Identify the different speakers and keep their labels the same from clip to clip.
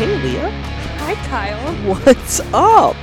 Speaker 1: Hey, Leah.
Speaker 2: Hi, Kyle.
Speaker 1: What's up?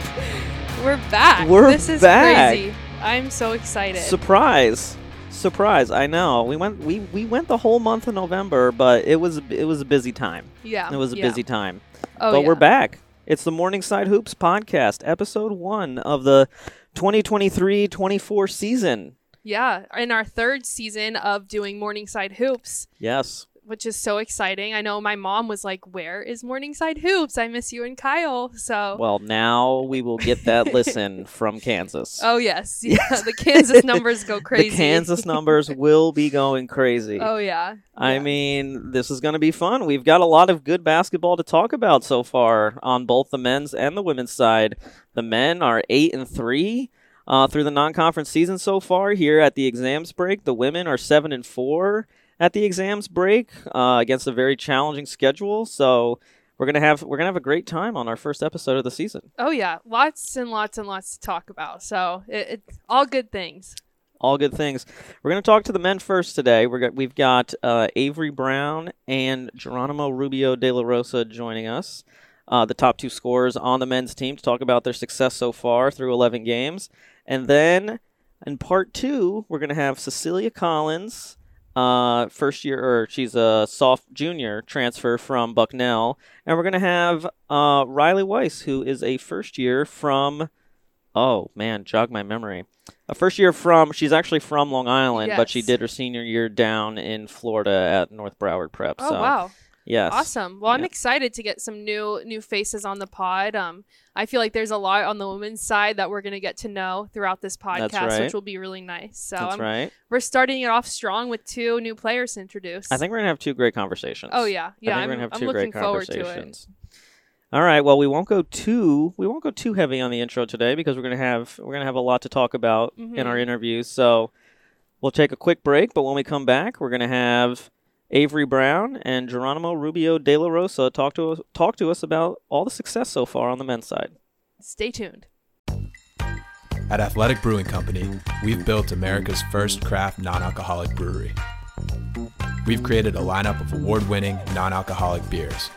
Speaker 2: We're back.
Speaker 1: We're
Speaker 2: this is
Speaker 1: back.
Speaker 2: crazy. I'm so excited.
Speaker 1: Surprise. Surprise. I know. We went we, we went the whole month of November, but it was it was a busy time.
Speaker 2: yeah.
Speaker 1: It was a
Speaker 2: yeah.
Speaker 1: busy time.
Speaker 2: Oh,
Speaker 1: but we're back. It's the Morningside Hoops podcast, episode 1 of the 2023-24 season.
Speaker 2: Yeah, in our third season of doing Morningside Hoops,
Speaker 1: Yes.
Speaker 2: Which is so exciting. I know my mom was like, "Where is Morningside Hoops? I miss you and Kyle." So.
Speaker 1: Well, now we will get that listen from Kansas.
Speaker 2: oh yes, yeah. The Kansas numbers go crazy.
Speaker 1: The Kansas numbers will be going crazy.
Speaker 2: Oh yeah.
Speaker 1: I
Speaker 2: Yeah.
Speaker 1: mean, this is going to be fun. We've got a lot of good basketball to talk about so far on both the men's and the women's side. The men are eight and three uh, through the non-conference season so far. Here at the exams break, the women are seven and four at the exams break uh, against a very challenging schedule. So we're gonna have we're gonna have a great time on our first episode of the season.
Speaker 2: Oh yeah, lots and lots and lots to talk about. So it, it all good things.
Speaker 1: all good things. We're going to talk to the men first today. We're got, we've got uh, Avery Brown and Geronimo Rubio de la Rosa joining us, uh, the top two scorers on the men's team, to talk about their success so far through 11 games. And then in part two, we're going to have Cecelia Collins, uh, first year, or she's a soft junior transfer from Bucknell. And we're going to have uh, Riley Weiss, who is a first year from, oh man, jog my memory a first year from she's actually from Long Island, but she did her senior year down in Florida at North Broward Prep.
Speaker 2: Oh
Speaker 1: so
Speaker 2: wow.
Speaker 1: Yes,
Speaker 2: Awesome. Well, I'm excited to get some new new faces on the pod. Um, I feel like there's a lot on the women's side that we're gonna get to know throughout this podcast,
Speaker 1: right.
Speaker 2: which will be really nice. So
Speaker 1: That's
Speaker 2: I'm-
Speaker 1: right.
Speaker 2: we're starting it off strong with two new players to introduce.
Speaker 1: I think we're gonna have two great conversations.
Speaker 2: Oh yeah, yeah.
Speaker 1: I think
Speaker 2: I'm,
Speaker 1: we're gonna have
Speaker 2: I'm looking
Speaker 1: great
Speaker 2: forward to it.
Speaker 1: conversations. All right. Well, we won't go too we won't go too heavy on the intro today because we're gonna have we're gonna have a lot to talk about in
Speaker 2: Mhm.
Speaker 1: our interviews. So we'll take a quick break, but when we come back, we're gonna have Avery Brown and Geronimo Rubio de la Rosa talk to us, talk to us about all the success so far on the men's side.
Speaker 2: Stay tuned.
Speaker 3: At Athletic Brewing Company, we've built America's first craft non alcoholic brewery. We've created a lineup of award winning non alcoholic beers.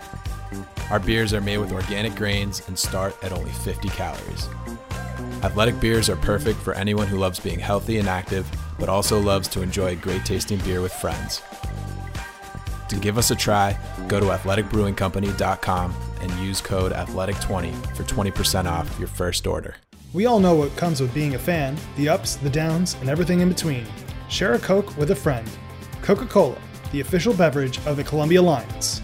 Speaker 3: Our beers are made with organic grains and start at only 50 calories. Athletic beers are perfect for anyone who loves being healthy and active, but also loves to enjoy a great tasting beer with friends. To give us a try, go to athleticbrewingcompany.com and use code ATHLETIC20 for 20% off your first order.
Speaker 4: We all know what comes with being a fan the ups, the downs, and everything in between. Share a Coke with a friend. Coca Cola, the official beverage of the Columbia Lions.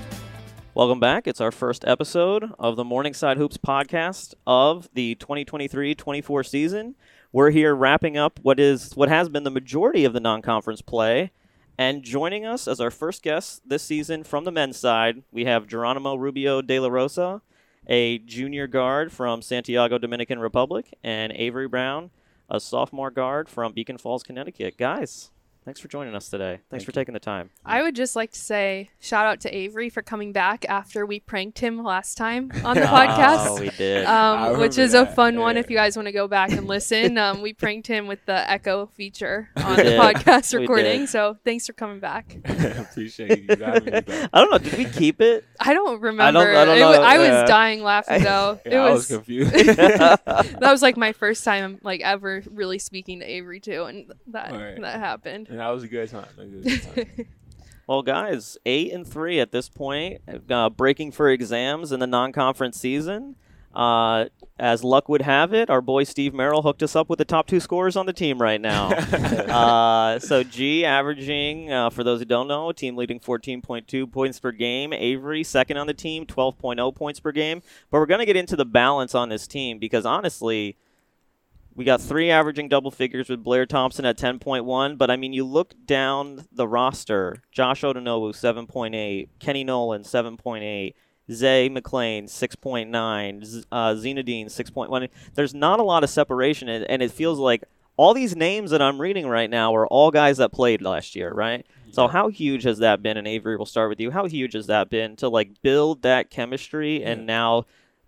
Speaker 1: Welcome back. It's our first episode of the Morningside Hoops podcast of the 2023-24 season. We're here wrapping up what is what has been the majority of the non-conference play. And joining us as our first guest this season from the men's side, we have Geronimo Rubio de la Rosa, a junior guard from Santiago, Dominican Republic, and Avery Brown, a sophomore guard from Beacon Falls, Connecticut. Guys, thanks for joining us today. Thanks for taking the time.
Speaker 2: I would just like to say shout out to Avery for coming back after we pranked him last time on the
Speaker 1: Oh,
Speaker 2: podcast.
Speaker 1: we did.
Speaker 2: Um, which
Speaker 5: remember
Speaker 2: is a
Speaker 5: that,
Speaker 2: fun one if you guys want to go back and listen. Um, we pranked him with the echo feature on the podcast recording. So thanks for coming back.
Speaker 5: Appreciate you having me back.
Speaker 1: I don't know. Did we keep it?
Speaker 2: I don't remember.
Speaker 1: I don't
Speaker 2: It wa-
Speaker 1: know,
Speaker 2: I
Speaker 1: yeah.
Speaker 2: was dying laughing though.
Speaker 5: Yeah,
Speaker 2: it
Speaker 5: I
Speaker 2: was,
Speaker 5: was confused.
Speaker 2: that was like my first time like ever really speaking to Avery too, and that
Speaker 5: Right.
Speaker 2: that happened.
Speaker 5: And that was a good time. A good time.
Speaker 1: Well, guys, eight and three at this point, uh, breaking for exams in the non-conference season. Uh, as luck would have it, our boy Steve Merrill hooked us up with the top two scorers on the team right now. uh, so G averaging, uh, for those who don't know, team leading 14.2 points per game. Avery second on the team, 12.0 points per game. But we're gonna get into the balance on this team because honestly, we got three averaging double figures with Blair Thompson at 10.1. But I mean, you look down the roster Josh Odunowo, 7.8. Kenny Noland, 7.8. Zay McLean, 6.9. Z- uh, Zine Eddine, 6.1. There's not a lot of separation, and, and it feels like all these names that I'm reading right now are all guys that played last year, right? So how huge has that been? And Avery, we'll start with you. How huge has that been to like build that chemistry and
Speaker 5: Yeah.
Speaker 1: now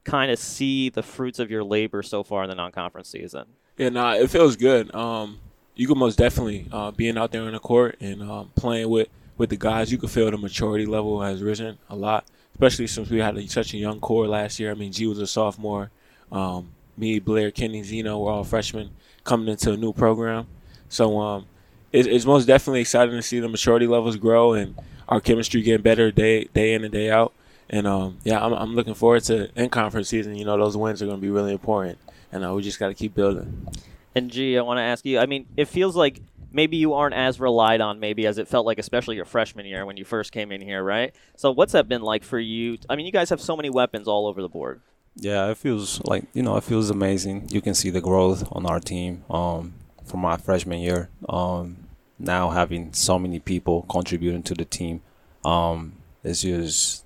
Speaker 1: kind of see the fruits of your labor so far in the non-conference season?
Speaker 5: Yeah, nah, it feels good. Um, you can most definitely uh, being out there in the court and um, playing with with the guys. You can feel the maturity level has risen a lot, especially since we had such a young core last year. I mean, G was a sophomore. Um, me, Blair, Kenny, Zeno were all freshmen coming into a new program. So um, it, it's most definitely exciting to see the maturity levels grow and our chemistry getting better day day in and day out. And um, yeah, I'm, I'm looking forward to in conference season. You know, those wins are going to be really important, and uh, we just got to keep building.
Speaker 1: And G, I want to ask you. I mean, it feels like maybe you aren't as relied on, maybe as it felt like, especially your freshman year when you first came in here, right? So, what's that been like for you? I mean, you guys have so many weapons all over the board.
Speaker 6: Yeah, it feels like you know, it feels amazing. You can see the growth on our team um, from my freshman year. Um, now having so many people contributing to the team, um, it's just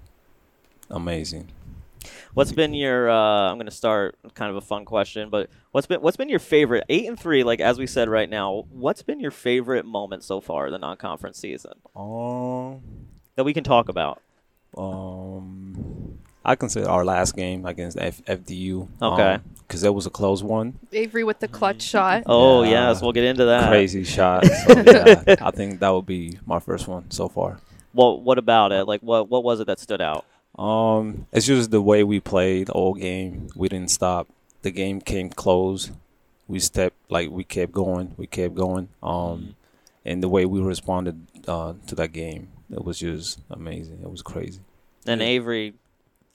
Speaker 6: amazing.
Speaker 1: What's been your? Uh, I'm going to start kind of a fun question, but what's been what's been your favorite eight and three? Like as we said right now, what's been your favorite moment so far the non-conference season
Speaker 6: Um,
Speaker 1: that we can talk about?
Speaker 6: um, I consider our last game against F- FDU.
Speaker 1: Okay.
Speaker 6: Because that was a close one.
Speaker 2: Avery with the clutch shot.
Speaker 1: Oh
Speaker 6: Yeah.
Speaker 1: yes, we'll get into that.
Speaker 6: Crazy shot. So, yeah, I think that would be my first one so far.
Speaker 1: Well, what about it? Like what what was it that stood out?
Speaker 6: Um, it's just the way we played all game. We didn't stop. The game came close. We stepped like we kept going. We kept going. Um, and the way we responded uh, to that game, it was just amazing. It was crazy.
Speaker 1: And Avery,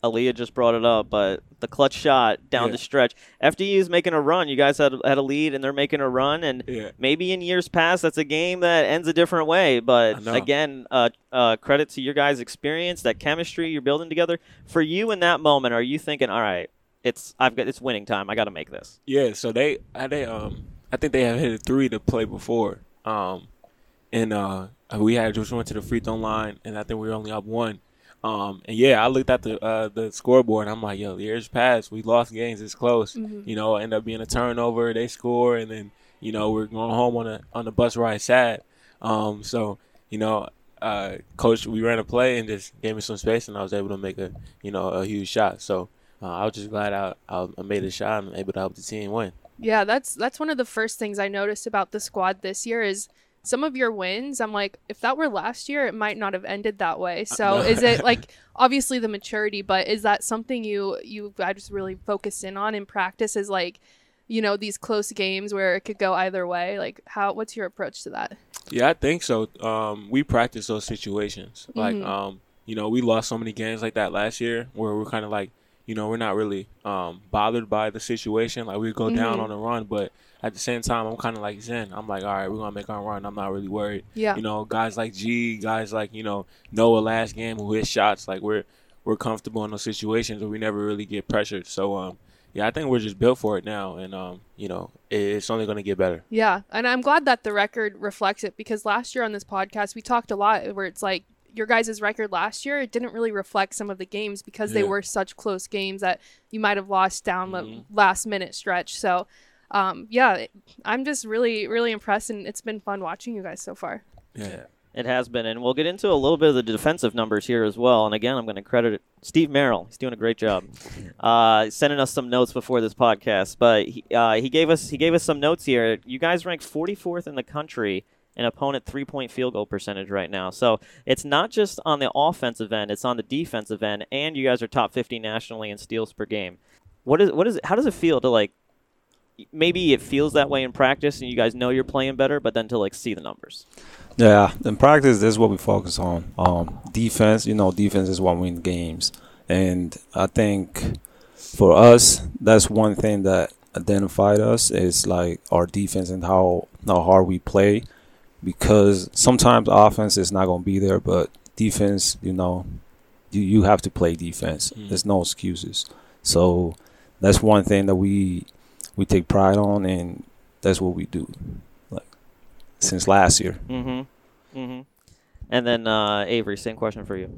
Speaker 1: Aaliyah just brought it up, but the clutch shot down
Speaker 5: Yeah.
Speaker 1: the stretch. FDU is making a run. You guys had had a lead, and they're making a run. And
Speaker 5: Yeah.
Speaker 1: maybe in years past, that's a game that ends a different way. But again, uh, uh, credit to your guys' experience, that chemistry you're building together. For you in that moment, are you thinking, all right, it's I've got it's winning time. I got to make this.
Speaker 5: Yeah, so they they um I think they have hit a three to play before. Um and uh we had just went to the free throw line and I think we were only up one. Um and yeah, I looked at the uh the scoreboard and I'm like, yo, years past, we lost games it's close. You know, end up being a turnover, they score and then, you know, we're going home on a on the bus ride sad. Um so, you know, uh coach we ran a play and just gave me some space and I was able to make a you know, a huge shot. So uh, I was just glad I, I I made a shot and able to help the team win.
Speaker 2: Yeah, that's that's one of the first things I noticed about the squad this year is some of your wins. I'm like, if that were last year, it might not have ended that way. So is it like obviously the maturity, but is that something you you guys really focus in on in practice? Is like, you know, these close games where it could go either way. Like, how what's your approach to that?
Speaker 5: Yeah, I think so. Um, we practice those situations. Like,
Speaker 2: Mhm.
Speaker 5: um, you know, we lost so many games like that last year where we're kind of like, you know, we're not really um, bothered by the situation. Like, we go down
Speaker 2: Mhm.
Speaker 5: on a run, but at the same time, I'm kind of like Zen. I'm like, all right, we're gonna make our run. I'm not really worried.
Speaker 2: Yeah.
Speaker 5: You know, guys like G, guys like you know Noah last game who hit shots. Like, we're we're comfortable in those situations where we never really get pressured. So, um, yeah, I think we're just built for it now, and um, you know, it's only gonna get better.
Speaker 2: Yeah, and I'm glad that the record reflects it because last year on this podcast we talked a lot where it's like your guys' record last year it didn't really reflect some of the games because they were such close games that you might have lost down the
Speaker 5: Mhm.
Speaker 2: last minute stretch. So, um, yeah, I'm just really really impressed and it's been fun watching you guys so far.
Speaker 5: Yeah.
Speaker 1: It has been, and we'll get into a little bit of the defensive numbers here as well. And again, I'm going to credit Steve Merrill. He's doing a great job, uh, sending us some notes before this podcast. But he, uh, he gave us he gave us some notes here. You guys ranked 44th in the country in opponent three point field goal percentage right now. So it's not just on the offensive end; it's on the defensive end, and you guys are top 50 nationally in steals per game. What is what is it? How does it feel to like? Maybe it feels that way in practice, and you guys know you're playing better, but then to like see the numbers.
Speaker 6: Yeah, in practice, this is what we focus on. Um, defense, you know, defense is what wins games, and I think for us, that's one thing that identified us is like our defense and how how hard we play. Because sometimes offense is not going to be there, but defense, you know, you you have to play defense.
Speaker 5: Mm.
Speaker 6: There's no excuses. So that's one thing that we we take pride on, and that's what we do. Like since last year.
Speaker 1: Mm-hmm. Mm-hmm. And then uh, Avery, same question for you.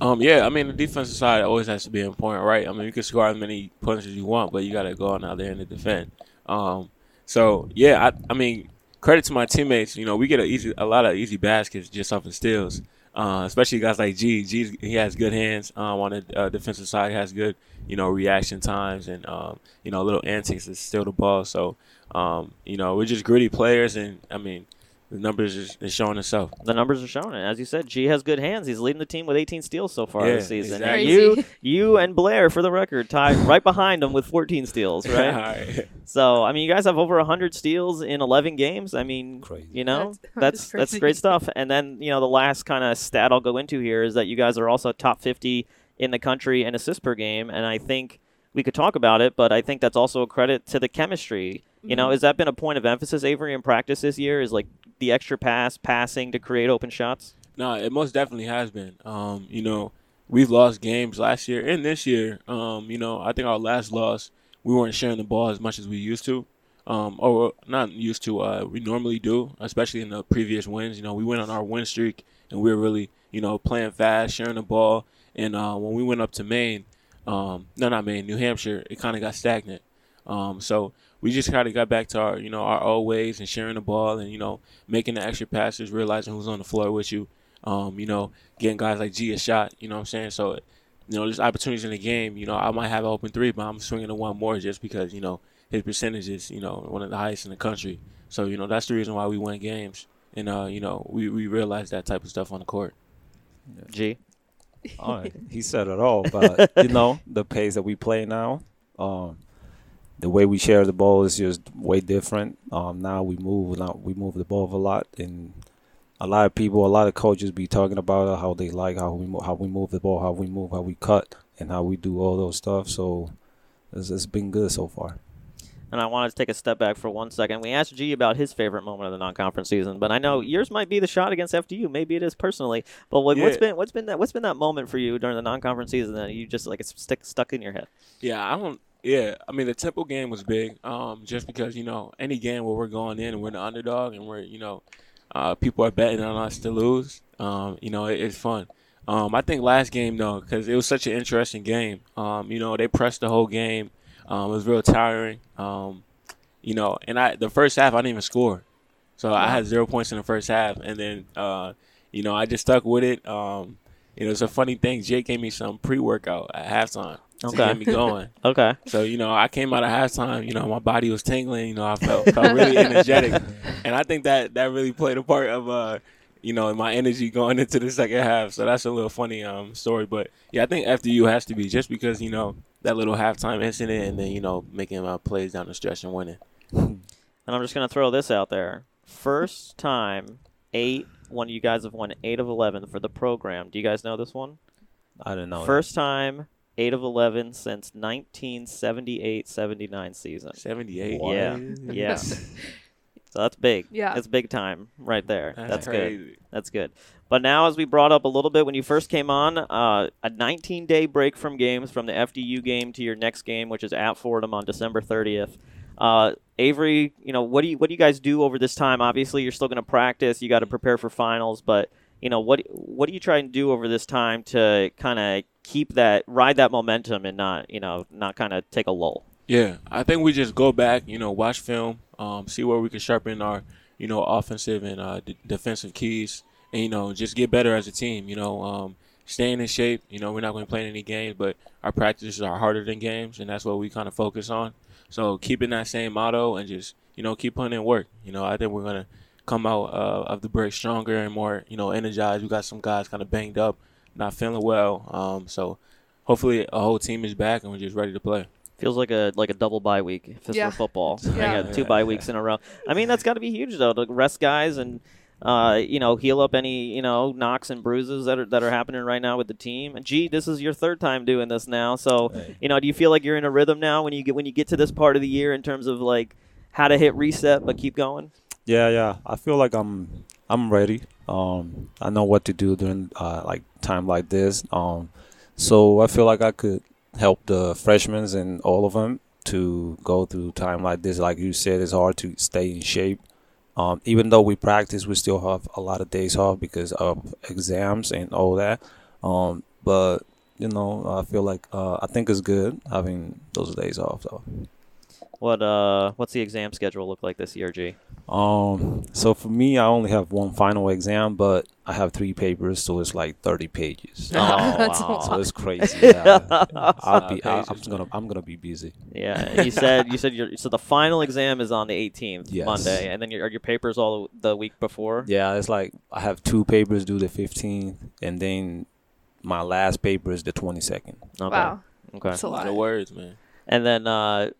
Speaker 5: Um, yeah, I mean the defensive side always has to be important, right? I mean you can score as many points as you want, but you got to go on out there and defend. Um, so yeah, I, I mean credit to my teammates. You know, we get a easy a lot of easy baskets just off of steals. Uh, especially guys like G. G he has good hands um, on the uh, defensive side. He has good, you know, reaction times and um, you know little antics to steal the ball. So um, you know we're just gritty players, and I mean the numbers is, is showing itself.
Speaker 1: The numbers are showing it. As you said, G has good hands. He's leading the team with 18 steals so far
Speaker 5: Yeah,
Speaker 1: this season.
Speaker 5: exactly.
Speaker 1: And you, you and Blair, for the record, tied right behind him with 14 steals, right?
Speaker 5: Alright.
Speaker 1: so, I mean, you guys have over 100 steals in 11 games. I mean,
Speaker 6: Crazy.
Speaker 1: you know,
Speaker 2: That's-
Speaker 1: that's
Speaker 2: that's
Speaker 1: that's great stuff. And then, you know, the last kind of stat I'll go into here is that you guys are also top 50 in the country in assists per game. And I think we could talk about it, but I think that's also a credit to the chemistry. You know, has that been a point of emphasis, Avery, in practice this year? Is like the extra pass, passing to create open shots?
Speaker 5: No, it most definitely has been. Um, you know, we've lost games last year and this year. Um, you know, I think our last loss, we weren't sharing the ball as much as we used to. Um, or not used to. Uh, we normally do, especially in the previous wins. You know, we went on our win streak and we were really, you know, playing fast, sharing the ball. And uh, when we went up to Maine, um, no, not Maine, New Hampshire, it kind of got stagnant. Um, so we just kind of got back to our, you know, our old ways and sharing the ball and you know making the extra passes, realizing who's on the floor with you. Um, you know, getting guys like G a shot. You know what I'm saying? So, you know, there's opportunities in the game. You know, I might have an open three, but I'm swinging to one more just because you know his percentage is you know one of the highest in the country. So you know that's the reason why we win games. And uh, you know, we we realize that type of stuff on the court.
Speaker 1: G.
Speaker 6: All right, he said it all. But you know, the pace that we play now, um, the way we share the ball is just way different. Um, now we move, now we move the ball a lot, and a lot of people, a lot of coaches be talking about how they like how we mo- how we move the ball, how we move, how we cut, and how we do all those stuff. So it's, it's been good so far.
Speaker 1: And I wanted to take a step back for one second. We asked G about his favorite moment of the non-conference season, but I know yours might be the shot against FDU. Maybe it is personally. But what, what's
Speaker 5: Yeah.
Speaker 1: been what's been that what's been that moment for you during the non-conference season that you just like it's stick stuck in your head?
Speaker 5: Yeah, I don't. Yeah, I mean the Temple game was big, um, just because you know any game where we're going in and we're the underdog and we're you know, uh, people are betting on us to lose. Um, you know, it, it's fun. Um, I think last game though, because it was such an interesting game. Um, you know, they pressed the whole game. Um, it was real tiring. Um, you know, and I the first half I didn't even score, so I had zero points in the first half, and then uh, you know I just stuck with it. You know, it's a funny thing. Jake gave me some pre-workout at halftime to
Speaker 1: Okay.
Speaker 5: get me going.
Speaker 1: Okay.
Speaker 5: So you know, I came out of halftime. You know, my body was tingling. You know, I felt felt really energetic, and I think that that really played a part of uh, you know, my energy going into the second half. So that's a little funny um story. But yeah, I think FDU has to be just because you know that little halftime incident, and then you know making uh, plays down the stretch and winning.
Speaker 1: And I'm just gonna throw this out there. First time eight one of you guys have won eight of eleven for the program. Do you guys know this one?
Speaker 6: I don't know. that.
Speaker 1: First time eight of eleven since 1978-79 season.
Speaker 5: Seventy eight.
Speaker 1: Yeah. Yeah. So that's big.
Speaker 2: Yeah.
Speaker 1: That's big time right there.
Speaker 5: That's,
Speaker 1: That's, good. That's good. But now, as we brought up a little bit when you first came on, uh, a 19 day break from games from the FDU game to your next game, which is at Fordham on December 30th. Uh, Avery, you know, what do you what do you guys do over this time? Obviously, you're still going to practice. You got to prepare for finals, but you know, what what do you trying to do over this time to kind of keep that ride that momentum and not you know not kind of take a lull?
Speaker 5: Yeah, I think we just go back, you know, watch film, um, see where we can sharpen our, you know, offensive and uh, d- defensive keys, and you know, just get better as a team. You know, um, staying in shape. You know, we're not going to play any games, but our practices are harder than games, and that's what we kind of focus on. So keeping that same motto and just, you know, keep putting in work. You know, I think we're gonna come out uh, of the break stronger and more, you know, energized. We got some guys kind of banged up, not feeling well. Um, so hopefully a whole team is back and we're just ready to play.
Speaker 1: Feels like a like a double bye week if this
Speaker 2: Yeah.
Speaker 1: were football.
Speaker 2: Yeah.
Speaker 1: I got two bye weeks in a row. I mean, that's got to be huge though to rest guys and uh, you know heal up any you know knocks and bruises that are that are happening right now with the team. And G, this is your third time doing this now, so
Speaker 6: Hey.
Speaker 1: you know do you feel like you're in a rhythm now when you get when you get to this part of the year in terms of like how to hit reset but keep going?
Speaker 6: Yeah, yeah. I feel like I'm I'm ready. Um, I know what to do during uh, like time like this. Um, so I feel like I could help the freshmen and all of them to go through time like this. Like you said, it's hard to stay in shape. Um, even though we practice, we still have a lot of days off because of exams and all that. Um, but you know, I feel like uh, I think it's good having those days off though.
Speaker 1: What uh, what's the exam schedule look like this year, G?
Speaker 6: Um, so for me, I only have one final exam, but I have three papers, so it's like thirty pages.
Speaker 1: Oh, wow.
Speaker 6: So it's crazy. Yeah. I'll be, I, I'm gonna. I'm gonna be busy.
Speaker 1: Yeah, you said you said your so the final exam is on the 18th,
Speaker 6: Yes.
Speaker 1: Monday, and then your are your papers all the week before.
Speaker 6: Yeah, it's like I have two papers due the 15th, and then my last paper is the 22nd.
Speaker 1: Okay.
Speaker 2: Wow.
Speaker 1: Okay.
Speaker 2: That's a
Speaker 5: A lot
Speaker 2: lot.
Speaker 5: of words, man.
Speaker 1: And then uh,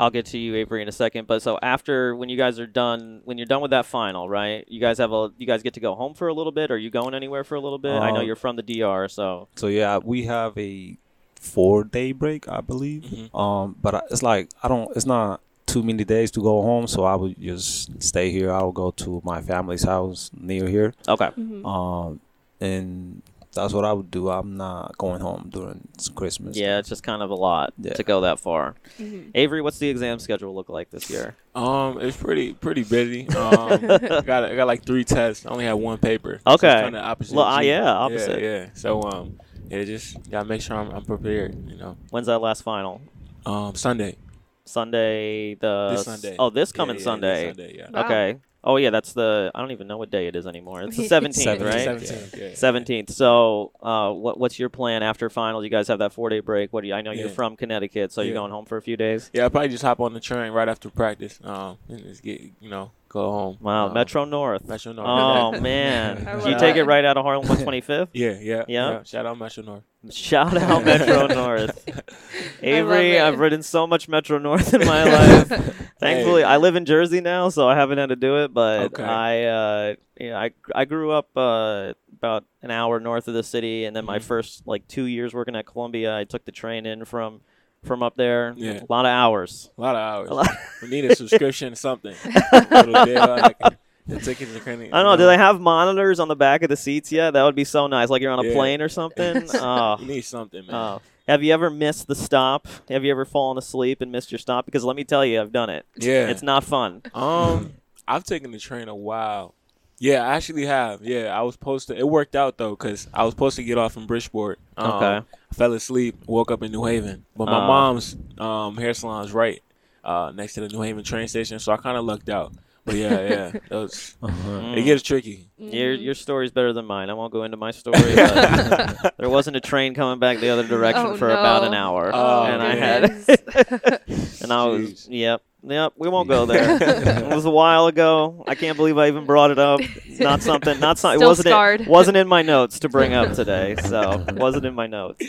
Speaker 1: I'll get to you, Avery, in a second. But so after when you guys are done, when you're done with that final, right? You guys have a you guys get to go home for a little bit. Or are you going anywhere for a little bit? I know
Speaker 6: Um,
Speaker 1: you're from the DR, so
Speaker 6: So yeah, we have a four day break, I believe.
Speaker 5: Mhm.
Speaker 6: Um, but I, it's like I don't. It's not too many days to go home, so I would just stay here. I will go to my family's house near here.
Speaker 1: okay.
Speaker 2: Mhm.
Speaker 6: Um, and that's what I would do. I'm not going home during Christmas.
Speaker 1: Yeah, it's just kind of a lot
Speaker 6: Yeah.
Speaker 1: to go that far.
Speaker 2: Mhm.
Speaker 1: Avery, what's the exam schedule look like this year?
Speaker 5: Um, it's pretty pretty busy. Um, I got I got like three tests. I only had one paper.
Speaker 1: Okay.
Speaker 5: kind of opposite.
Speaker 1: Well,
Speaker 5: of
Speaker 1: uh, yeah, opposite.
Speaker 5: Yeah, yeah. So um, yeah, just gotta make sure I'm, I'm prepared. You know.
Speaker 1: When's that last final?
Speaker 5: Um, Sunday.
Speaker 1: Sunday. The
Speaker 5: This Sunday.
Speaker 1: Oh, this coming
Speaker 5: yeah, this
Speaker 1: Sunday.
Speaker 5: Sunday, yeah.
Speaker 2: Wow.
Speaker 1: Okay. Oh yeah, that's the. I don't even know what day it is anymore. It's the seventeenth,
Speaker 6: Seventeenth.
Speaker 1: right?
Speaker 5: Seventeenth. Yeah.
Speaker 1: Seventeenth. So, uh, what what's your plan after finals? You guys have that four day break. What do you? I know you're from Connecticut, so you're going home for a few days.
Speaker 5: Yeah, I'll probably just hop on the train right after practice. Um, and just get you know go home.
Speaker 1: Wow,
Speaker 5: Um,
Speaker 1: Metro North.
Speaker 5: Metro North.
Speaker 1: Oh man, Did you take it right out of Harlem 125th?
Speaker 5: Yeah, yeah,
Speaker 1: Yeah?
Speaker 5: Shout out Metro North.
Speaker 1: Shout out Metro North. Avery. I've ridden so much Metro North in my life. Thankfully, I live in Jersey now, so I haven't had to do it. But
Speaker 5: Okay.
Speaker 1: I, uh, yeah, I, I grew up uh, about an hour north of the city, and then my
Speaker 5: Mhm.
Speaker 1: first like two years working at Columbia, I took the train in from from up there.
Speaker 5: Yeah.
Speaker 1: A lot of hours.
Speaker 5: A lot of hours.
Speaker 1: Lot.
Speaker 5: we need a subscription, something. Like, the tickets are kinda,
Speaker 1: I don't know. Do they have monitors on the back of the seats yet? That would be so nice. Like you're on a
Speaker 5: Yeah.
Speaker 1: plane or something. oh.
Speaker 5: You need something, man.
Speaker 1: Oh. Have you ever missed the stop? Have you ever fallen asleep and missed your stop? Because let me tell you, I've done it.
Speaker 5: yeah.
Speaker 1: It's not fun.
Speaker 5: Um, I've taken the train a while. Yeah, I actually have. Yeah, I was supposed to. It worked out though, cause I was supposed to get off in Bridgeport. Um,
Speaker 1: Okay.
Speaker 5: Fell asleep, woke up in New Haven, but my
Speaker 1: Uh.
Speaker 5: mom's um hair salon's right uh next to the New Haven train station, so I kind of lucked out. But yeah, yeah, it, was,
Speaker 1: Mm.
Speaker 5: it gets tricky.
Speaker 1: Your your story's better than mine. I won't go into my story. But there wasn't a train coming back the other direction
Speaker 2: Oh,
Speaker 1: for about an hour,
Speaker 5: Oh,
Speaker 1: and I had and I was
Speaker 5: Jeez.
Speaker 1: yep yep. We won't go there. it was a while ago. I can't believe I even brought it up. Not something. Not something. It wasn't
Speaker 2: scarred.
Speaker 1: it wasn't in my notes to bring up today. So wasn't in my notes.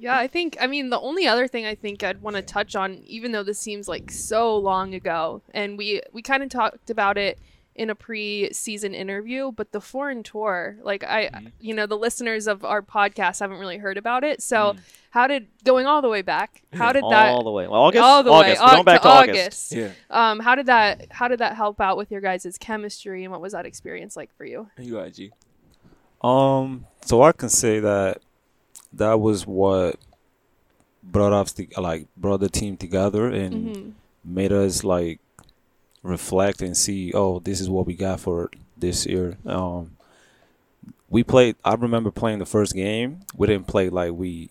Speaker 2: Yeah, I think I mean the only other thing I think I'd want to touch on, even though this seems like so long ago, and we we kind of talked about it in a pre-season interview, but the foreign tour, like I,
Speaker 5: Mhm.
Speaker 2: you know, the listeners of our podcast haven't really heard about it. So
Speaker 5: Mm.
Speaker 2: how did going all the way back? How did
Speaker 1: all
Speaker 2: that?
Speaker 1: the way. Well, August.
Speaker 2: all the
Speaker 1: August.
Speaker 2: way
Speaker 1: We're going back to August.
Speaker 2: August.
Speaker 5: Yeah,
Speaker 2: Um, how did that? How did that help out with your guys' chemistry, and what was that experience like for you?
Speaker 5: you got G.
Speaker 6: Um, so I can say that that was what brought us to, like brought the team together and
Speaker 2: hmm
Speaker 6: made us like reflect and see, oh, this is what we got for this year. Um, we played. I remember playing the first game. We didn't play like we,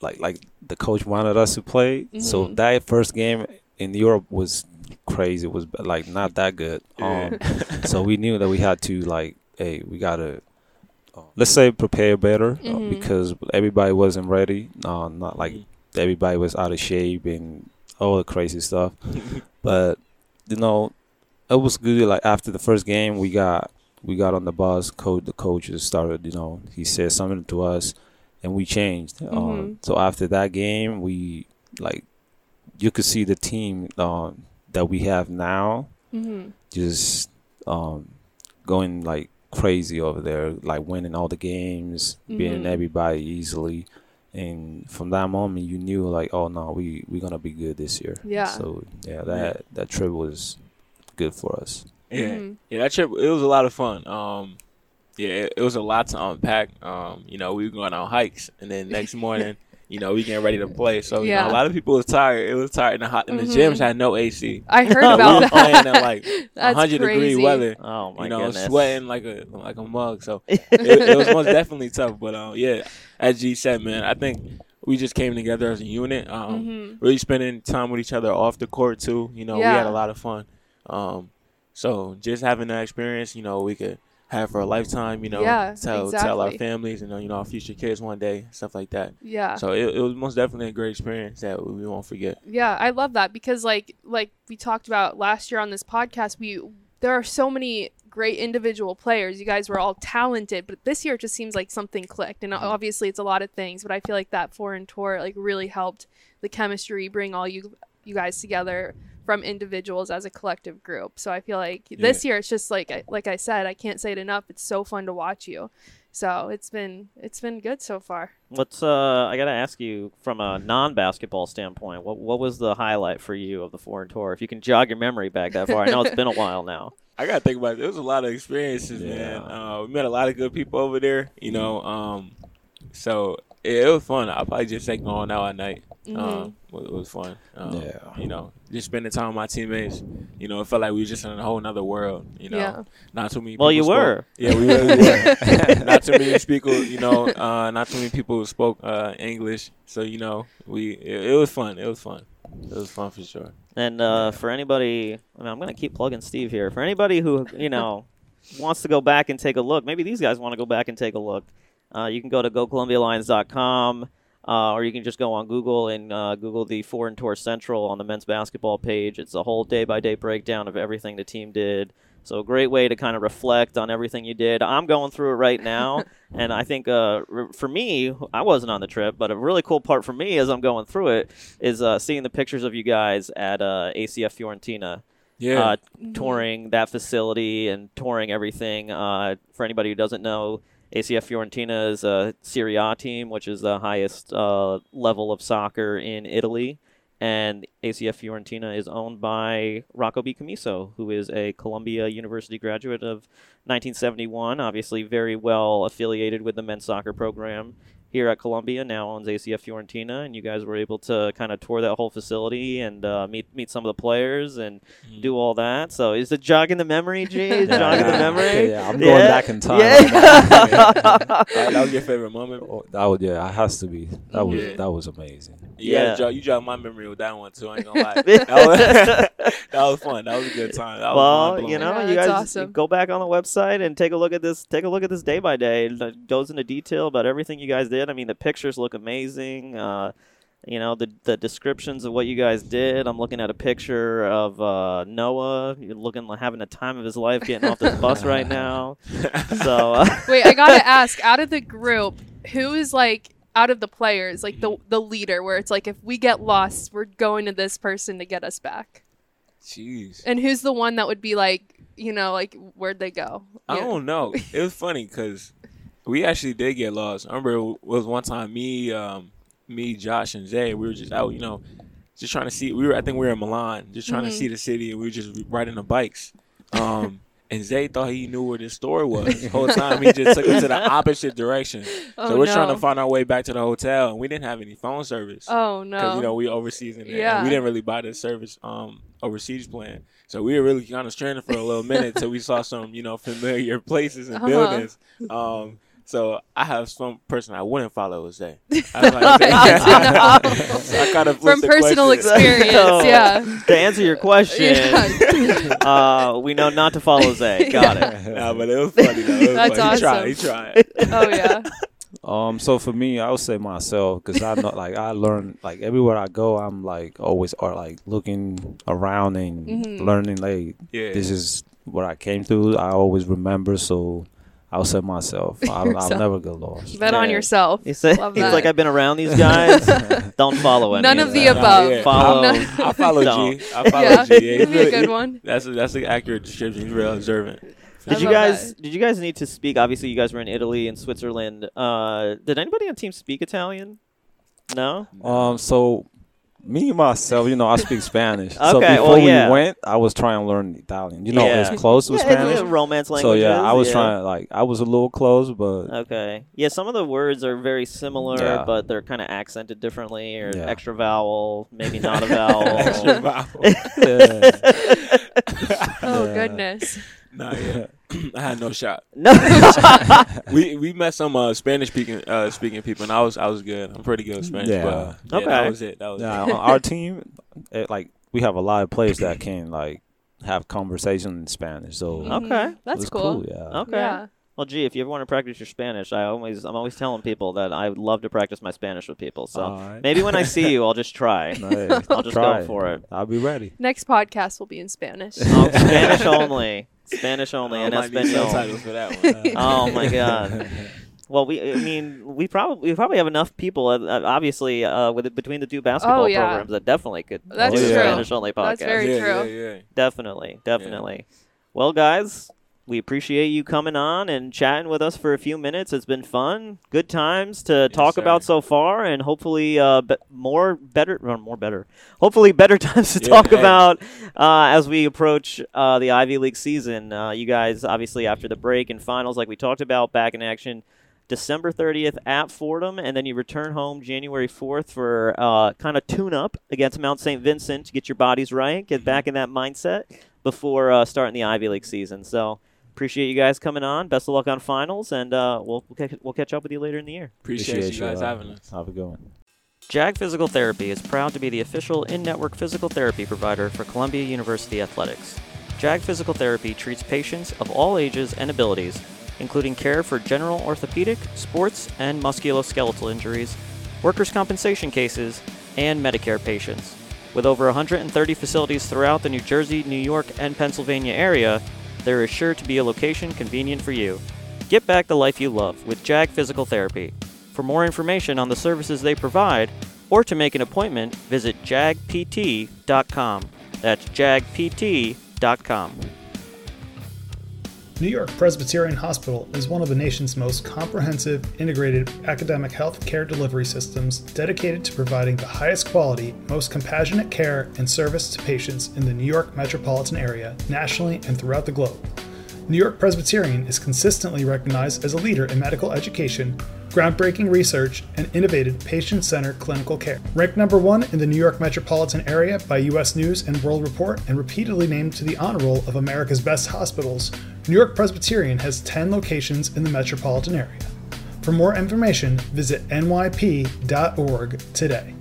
Speaker 6: like like the coach wanted us to play. So
Speaker 2: Mhm.
Speaker 6: that first game in Europe was crazy. It was like not that good. Um, so we knew that we had to like, hey, we gotta. uh, Let's say prepare better uh,
Speaker 2: Mhm.
Speaker 6: because everybody wasn't ready. Uh, not like everybody was out of shape and all the crazy stuff. but you know, it was good. Like after the first game, we got we got on the bus. Coach, the coaches started. You know, he said something to us, and we changed. Um,
Speaker 2: Mhm.
Speaker 6: so after that game, we like you could see the team um, that we have now
Speaker 2: hmm
Speaker 6: just um, going like crazy over there, like winning all the games, beating
Speaker 2: Mhm.
Speaker 6: everybody easily. And from that moment, you knew like, oh no, we we gonna be good this year.
Speaker 2: Yeah.
Speaker 6: So yeah, that that trip was good for us.
Speaker 5: Yeah,
Speaker 2: Mhm.
Speaker 5: yeah, that trip it was a lot of fun. Um, yeah, it, it was a lot to unpack. Um, you know, we were going on hikes, and then next morning, you know, we getting ready to play. So you know,
Speaker 2: Yeah.
Speaker 5: a lot of people was tired. It was tired in the hot, in the
Speaker 2: Mhm.
Speaker 5: gyms had no AC.
Speaker 2: I heard
Speaker 1: We
Speaker 5: we
Speaker 2: about
Speaker 5: were
Speaker 2: that.
Speaker 5: playing in like 100 degree weather.
Speaker 1: Oh my
Speaker 5: you know,
Speaker 1: goodness.
Speaker 5: sweating like a like a mug. So it, it was most definitely tough. But um, yeah, as G said, man, I think we just came together as a unit. Um,
Speaker 2: Mhm.
Speaker 5: Really spending time with each other off the court too. You know, we had a lot of fun. Um, so just having that experience, you know, we could have for a lifetime. You know,
Speaker 2: Yeah,
Speaker 5: tell tell our families, and you know, our future kids one day, stuff like that.
Speaker 2: Yeah.
Speaker 5: So it, it was most definitely a great experience that we won't forget.
Speaker 2: Yeah, I love that because like like we talked about last year on this podcast, we there are so many great individual players. You guys were all talented, but this year it just seems like something clicked. And mm-hmm. obviously it's a lot of things, but I feel like that foreign tour like really helped the chemistry bring all you you guys together from individuals as a collective group. So I feel like this year it's just like like I said, I can't say it enough. It's so fun to watch you. So it's been it's been good so far.
Speaker 1: Let's. Uh, I gotta ask you from a non-basketball standpoint. What what was the highlight for you of the foreign tour? If you can jog your memory back that far, I know it's been a while now.
Speaker 5: I gotta think about it. There was a lot of experiences,
Speaker 6: Yeah.
Speaker 5: man. Uh, we met a lot of good people over there. You know, um, so it, it was fun. I'll probably just take going out at night.
Speaker 2: Mhm.
Speaker 5: Um, it, it was fun. Um,
Speaker 6: Yeah.
Speaker 5: You know, just spending time with my teammates. You know, it felt like we were just in a whole other world. You know,
Speaker 2: Yeah.
Speaker 5: not too many.
Speaker 1: Well, you
Speaker 5: spoke-
Speaker 1: were.
Speaker 5: Yeah, we really were. not too many people. You know, uh, not too many people spoke uh, English. So you know, we it, it was fun. It was fun. It was fun for sure.
Speaker 1: And uh, for anybody, I mean, I'm going to keep plugging Steve here. For anybody who, you know, wants to go back and take a look, maybe these guys want to go back and take a look, uh, you can go to gocolumbialions.com uh, or you can just go on Google and uh, Google the Foreign Tour Central on the men's basketball page. It's a whole day by day breakdown of everything the team did. So, a great way to kind of reflect on everything you did. I'm going through it right now. and I think uh, r- for me, I wasn't on the trip, but a really cool part for me as I'm going through it is uh, seeing the pictures of you guys at uh, ACF Fiorentina,
Speaker 5: Yeah.
Speaker 1: uh, touring that facility and touring everything. Uh, for anybody who doesn't know, ACF Fiorentina is a Serie A team, which is the highest uh, level of soccer in Italy. And ACF Fiorentina is owned by Rocco B. Commisso, who is a Columbia University graduate of 1971, obviously very well affiliated with the men's soccer program here at Columbia, now owns ACF Fiorentina, and you guys were able to kind of tour that whole facility and uh, meet meet some of the players and do all that. So is it jogging the memory, G? Is it
Speaker 6: Yeah,
Speaker 1: jogging the memory?
Speaker 6: Yeah, I'm going back in time.
Speaker 1: Yeah.
Speaker 5: that, that was your favorite moment.
Speaker 6: Oh, that would yeah, it has to be. That was
Speaker 5: Yeah.
Speaker 6: that was amazing.
Speaker 5: Yeah,
Speaker 1: Yeah.
Speaker 5: Joe, you jogged my memory with that one too. I ain't gonna lie. that, was, that was fun. That was a good time. That was
Speaker 1: well,
Speaker 5: mind-blowing.
Speaker 1: you know,
Speaker 2: Yeah,
Speaker 1: you guys
Speaker 2: awesome.
Speaker 1: go back on the website and take a look at this. Take a look at this day by day. It goes into detail about everything you guys did. I mean, the pictures look amazing. Uh, you know, the the descriptions of what you guys did. I'm looking at a picture of uh, Noah. You're looking like having a time of his life getting off this bus right now. So uh,
Speaker 2: Wait, I gotta ask. Out of the group, who is like out of the players, like the the leader, where it's like if we get lost, we're going to this person to get us back,
Speaker 5: Jeez.
Speaker 2: and who's the one that would be like, you know, like where'd they go?
Speaker 5: I
Speaker 2: Yeah.
Speaker 5: don't know. It was funny because we actually did get lost. I remember it was one time me, um, me, Josh, and Zay. We were just out, you know, just trying to see. We were, I think, we were in Milan, just trying
Speaker 2: Mhm.
Speaker 5: to see the city, and we were just riding the bikes. Um, and Zay thought he knew where this story was. The whole time he just took us to the opposite direction.
Speaker 2: Oh,
Speaker 5: so we're trying to find our way back to the hotel, and we didn't have any phone service.
Speaker 2: Oh
Speaker 5: because
Speaker 2: no!
Speaker 5: you know we overseas and
Speaker 2: Yeah.
Speaker 5: we didn't really buy the service um overseas plan. So we were really kind of stranded for a little minute till we saw some you know familiar places and
Speaker 2: Uh-huh.
Speaker 5: buildings. Um, so I have some person I wouldn't follow is Zay. I, like I kind of
Speaker 2: From personal experience,
Speaker 1: So,
Speaker 2: yeah.
Speaker 1: to answer your question,
Speaker 2: Yeah.
Speaker 1: uh, we know not to follow Zay. Got it.
Speaker 5: nah, but it was funny though. It was
Speaker 2: That's
Speaker 5: funny. He tried.
Speaker 2: awesome.
Speaker 5: He tried.
Speaker 2: oh yeah.
Speaker 6: Um, so for me, I would say myself because I know, like, I learn, like, everywhere I go, I'm like always, or like looking around and
Speaker 2: Mhm.
Speaker 6: learning, like,
Speaker 5: Yeah.
Speaker 6: this is what I came through. I always remember, so I'll say myself. I'll, I'll never get lost.
Speaker 2: Bet on yourself.
Speaker 1: He said,
Speaker 2: Love
Speaker 1: he's
Speaker 2: that.
Speaker 1: like, I've been around these guys. Don't follow any
Speaker 2: None
Speaker 1: of
Speaker 2: of the
Speaker 1: them.
Speaker 2: above.
Speaker 5: yeah.
Speaker 1: Follow.
Speaker 5: I follow
Speaker 1: Don't.
Speaker 5: G. I follow
Speaker 2: Yeah,
Speaker 5: G. Yeah, he's
Speaker 2: that'd be a
Speaker 5: really-
Speaker 2: good one.
Speaker 5: That's a, that's an accurate description. He's real observant.
Speaker 1: Did
Speaker 2: I
Speaker 1: you
Speaker 2: love
Speaker 1: guys?
Speaker 2: that.
Speaker 1: Did you guys need to speak? Obviously, you guys were in Italy and Switzerland. Uh, did anybody on team speak Italian? No.
Speaker 6: Um, so me myself, you know, I speak Spanish.
Speaker 1: okay, so
Speaker 6: before
Speaker 1: well, yeah.
Speaker 6: we went, I was trying to learn Italian. You know,
Speaker 1: Yeah.
Speaker 6: it's close to
Speaker 1: Yeah,
Speaker 6: Spanish.
Speaker 1: it's a romance
Speaker 6: so yeah, I was
Speaker 1: yeah.
Speaker 6: trying, like, I was a little close, but
Speaker 1: Okay. Yeah, some of the words are very similar,
Speaker 6: Yeah.
Speaker 1: but they're kind of accented differently, or
Speaker 6: Yeah.
Speaker 1: extra vowel, maybe not a vowel.
Speaker 5: Extra vowel.
Speaker 2: Oh goodness.
Speaker 5: Nah, yeah. I had no shot.
Speaker 1: No.
Speaker 5: We we met some uh, Spanish speaking uh, speaking people, and I was I was good. I'm pretty good with Spanish.
Speaker 6: Yeah.
Speaker 5: But, uh, yeah,
Speaker 1: Okay.
Speaker 5: that was it. That was
Speaker 6: Yeah,
Speaker 5: it.
Speaker 6: on our team, it, like we have a lot of players that can like have conversation in Spanish. So
Speaker 1: Okay.
Speaker 2: Mhm. That's
Speaker 6: it's
Speaker 2: cool.
Speaker 6: Yeah.
Speaker 1: okay.
Speaker 2: Yeah.
Speaker 1: Well, G, if you ever want to practice your Spanish, I always I'm always telling people that I would love to practice my Spanish with people. So
Speaker 6: Alright.
Speaker 1: maybe when I see you, I'll just try.
Speaker 6: Hey,
Speaker 1: I'll just
Speaker 6: try
Speaker 1: go for it.
Speaker 6: I'll be ready.
Speaker 2: Next podcast will be in Spanish.
Speaker 1: Oh, Spanish only. Spanish only
Speaker 5: I
Speaker 1: and
Speaker 5: might need
Speaker 1: Espanol.
Speaker 5: subtitles for that one.
Speaker 1: Oh my god. Well, we I mean we probably we probably have enough people uh, uh, obviously uh, with it, between the two basketball
Speaker 2: Oh, yeah.
Speaker 1: programs that definitely could
Speaker 2: That's
Speaker 1: do a
Speaker 6: true.
Speaker 1: Spanish only podcast.
Speaker 2: That's very
Speaker 5: yeah,
Speaker 2: true.
Speaker 5: Yeah, yeah.
Speaker 1: Definitely, definitely. Well, guys, we appreciate you coming on and chatting with us for a few minutes. It's been fun, good times to talk
Speaker 5: sir.
Speaker 1: about so far, and hopefully, uh, be- more better, or more better. Hopefully, better times to
Speaker 5: Yeah,
Speaker 1: talk
Speaker 5: hey.
Speaker 1: about uh, as we approach uh, the Ivy League season. Uh, you guys, obviously, after the break and finals, like we talked about, back in action. December 30th at Fordham, and then you return home January 4th for uh, kind of tune up against Mount St. Vincent to get your bodies right, get back in that mindset before uh, starting the Ivy League season. So appreciate you guys coming on. Best of luck on finals, and uh, we'll we'll catch, we'll catch up with you later in the year.
Speaker 5: Appreciate, you guys
Speaker 6: uh,
Speaker 5: having us.
Speaker 6: Have a good one.
Speaker 1: Jag Physical Therapy is proud to be the official in-network physical therapy provider for Columbia University Athletics. Jag Physical Therapy treats patients of all ages and abilities, including care for general orthopedic, sports, and musculoskeletal injuries, workers' compensation cases, and Medicare patients. With over 130 facilities throughout the New Jersey, New York, and Pennsylvania area, there is sure to be a location convenient for you. Get back the life you love with Jag Physical Therapy. For more information on the services they provide, or to make an appointment, visit jagpt.com. That's jagpt.com.
Speaker 4: New York Presbyterian Hospital is one of the nation's most comprehensive, integrated academic health care delivery systems dedicated to providing the highest quality, most compassionate care and service to patients in the New York metropolitan area, nationally, and throughout the globe. New York Presbyterian is consistently recognized as a leader in medical education, groundbreaking research, and innovative patient centered clinical care. Ranked number one in the New York metropolitan area by U.S. News and World Report, and repeatedly named to the honor roll of America's best hospitals, New York Presbyterian has 10 locations in the metropolitan area. For more information, visit nyp.org today.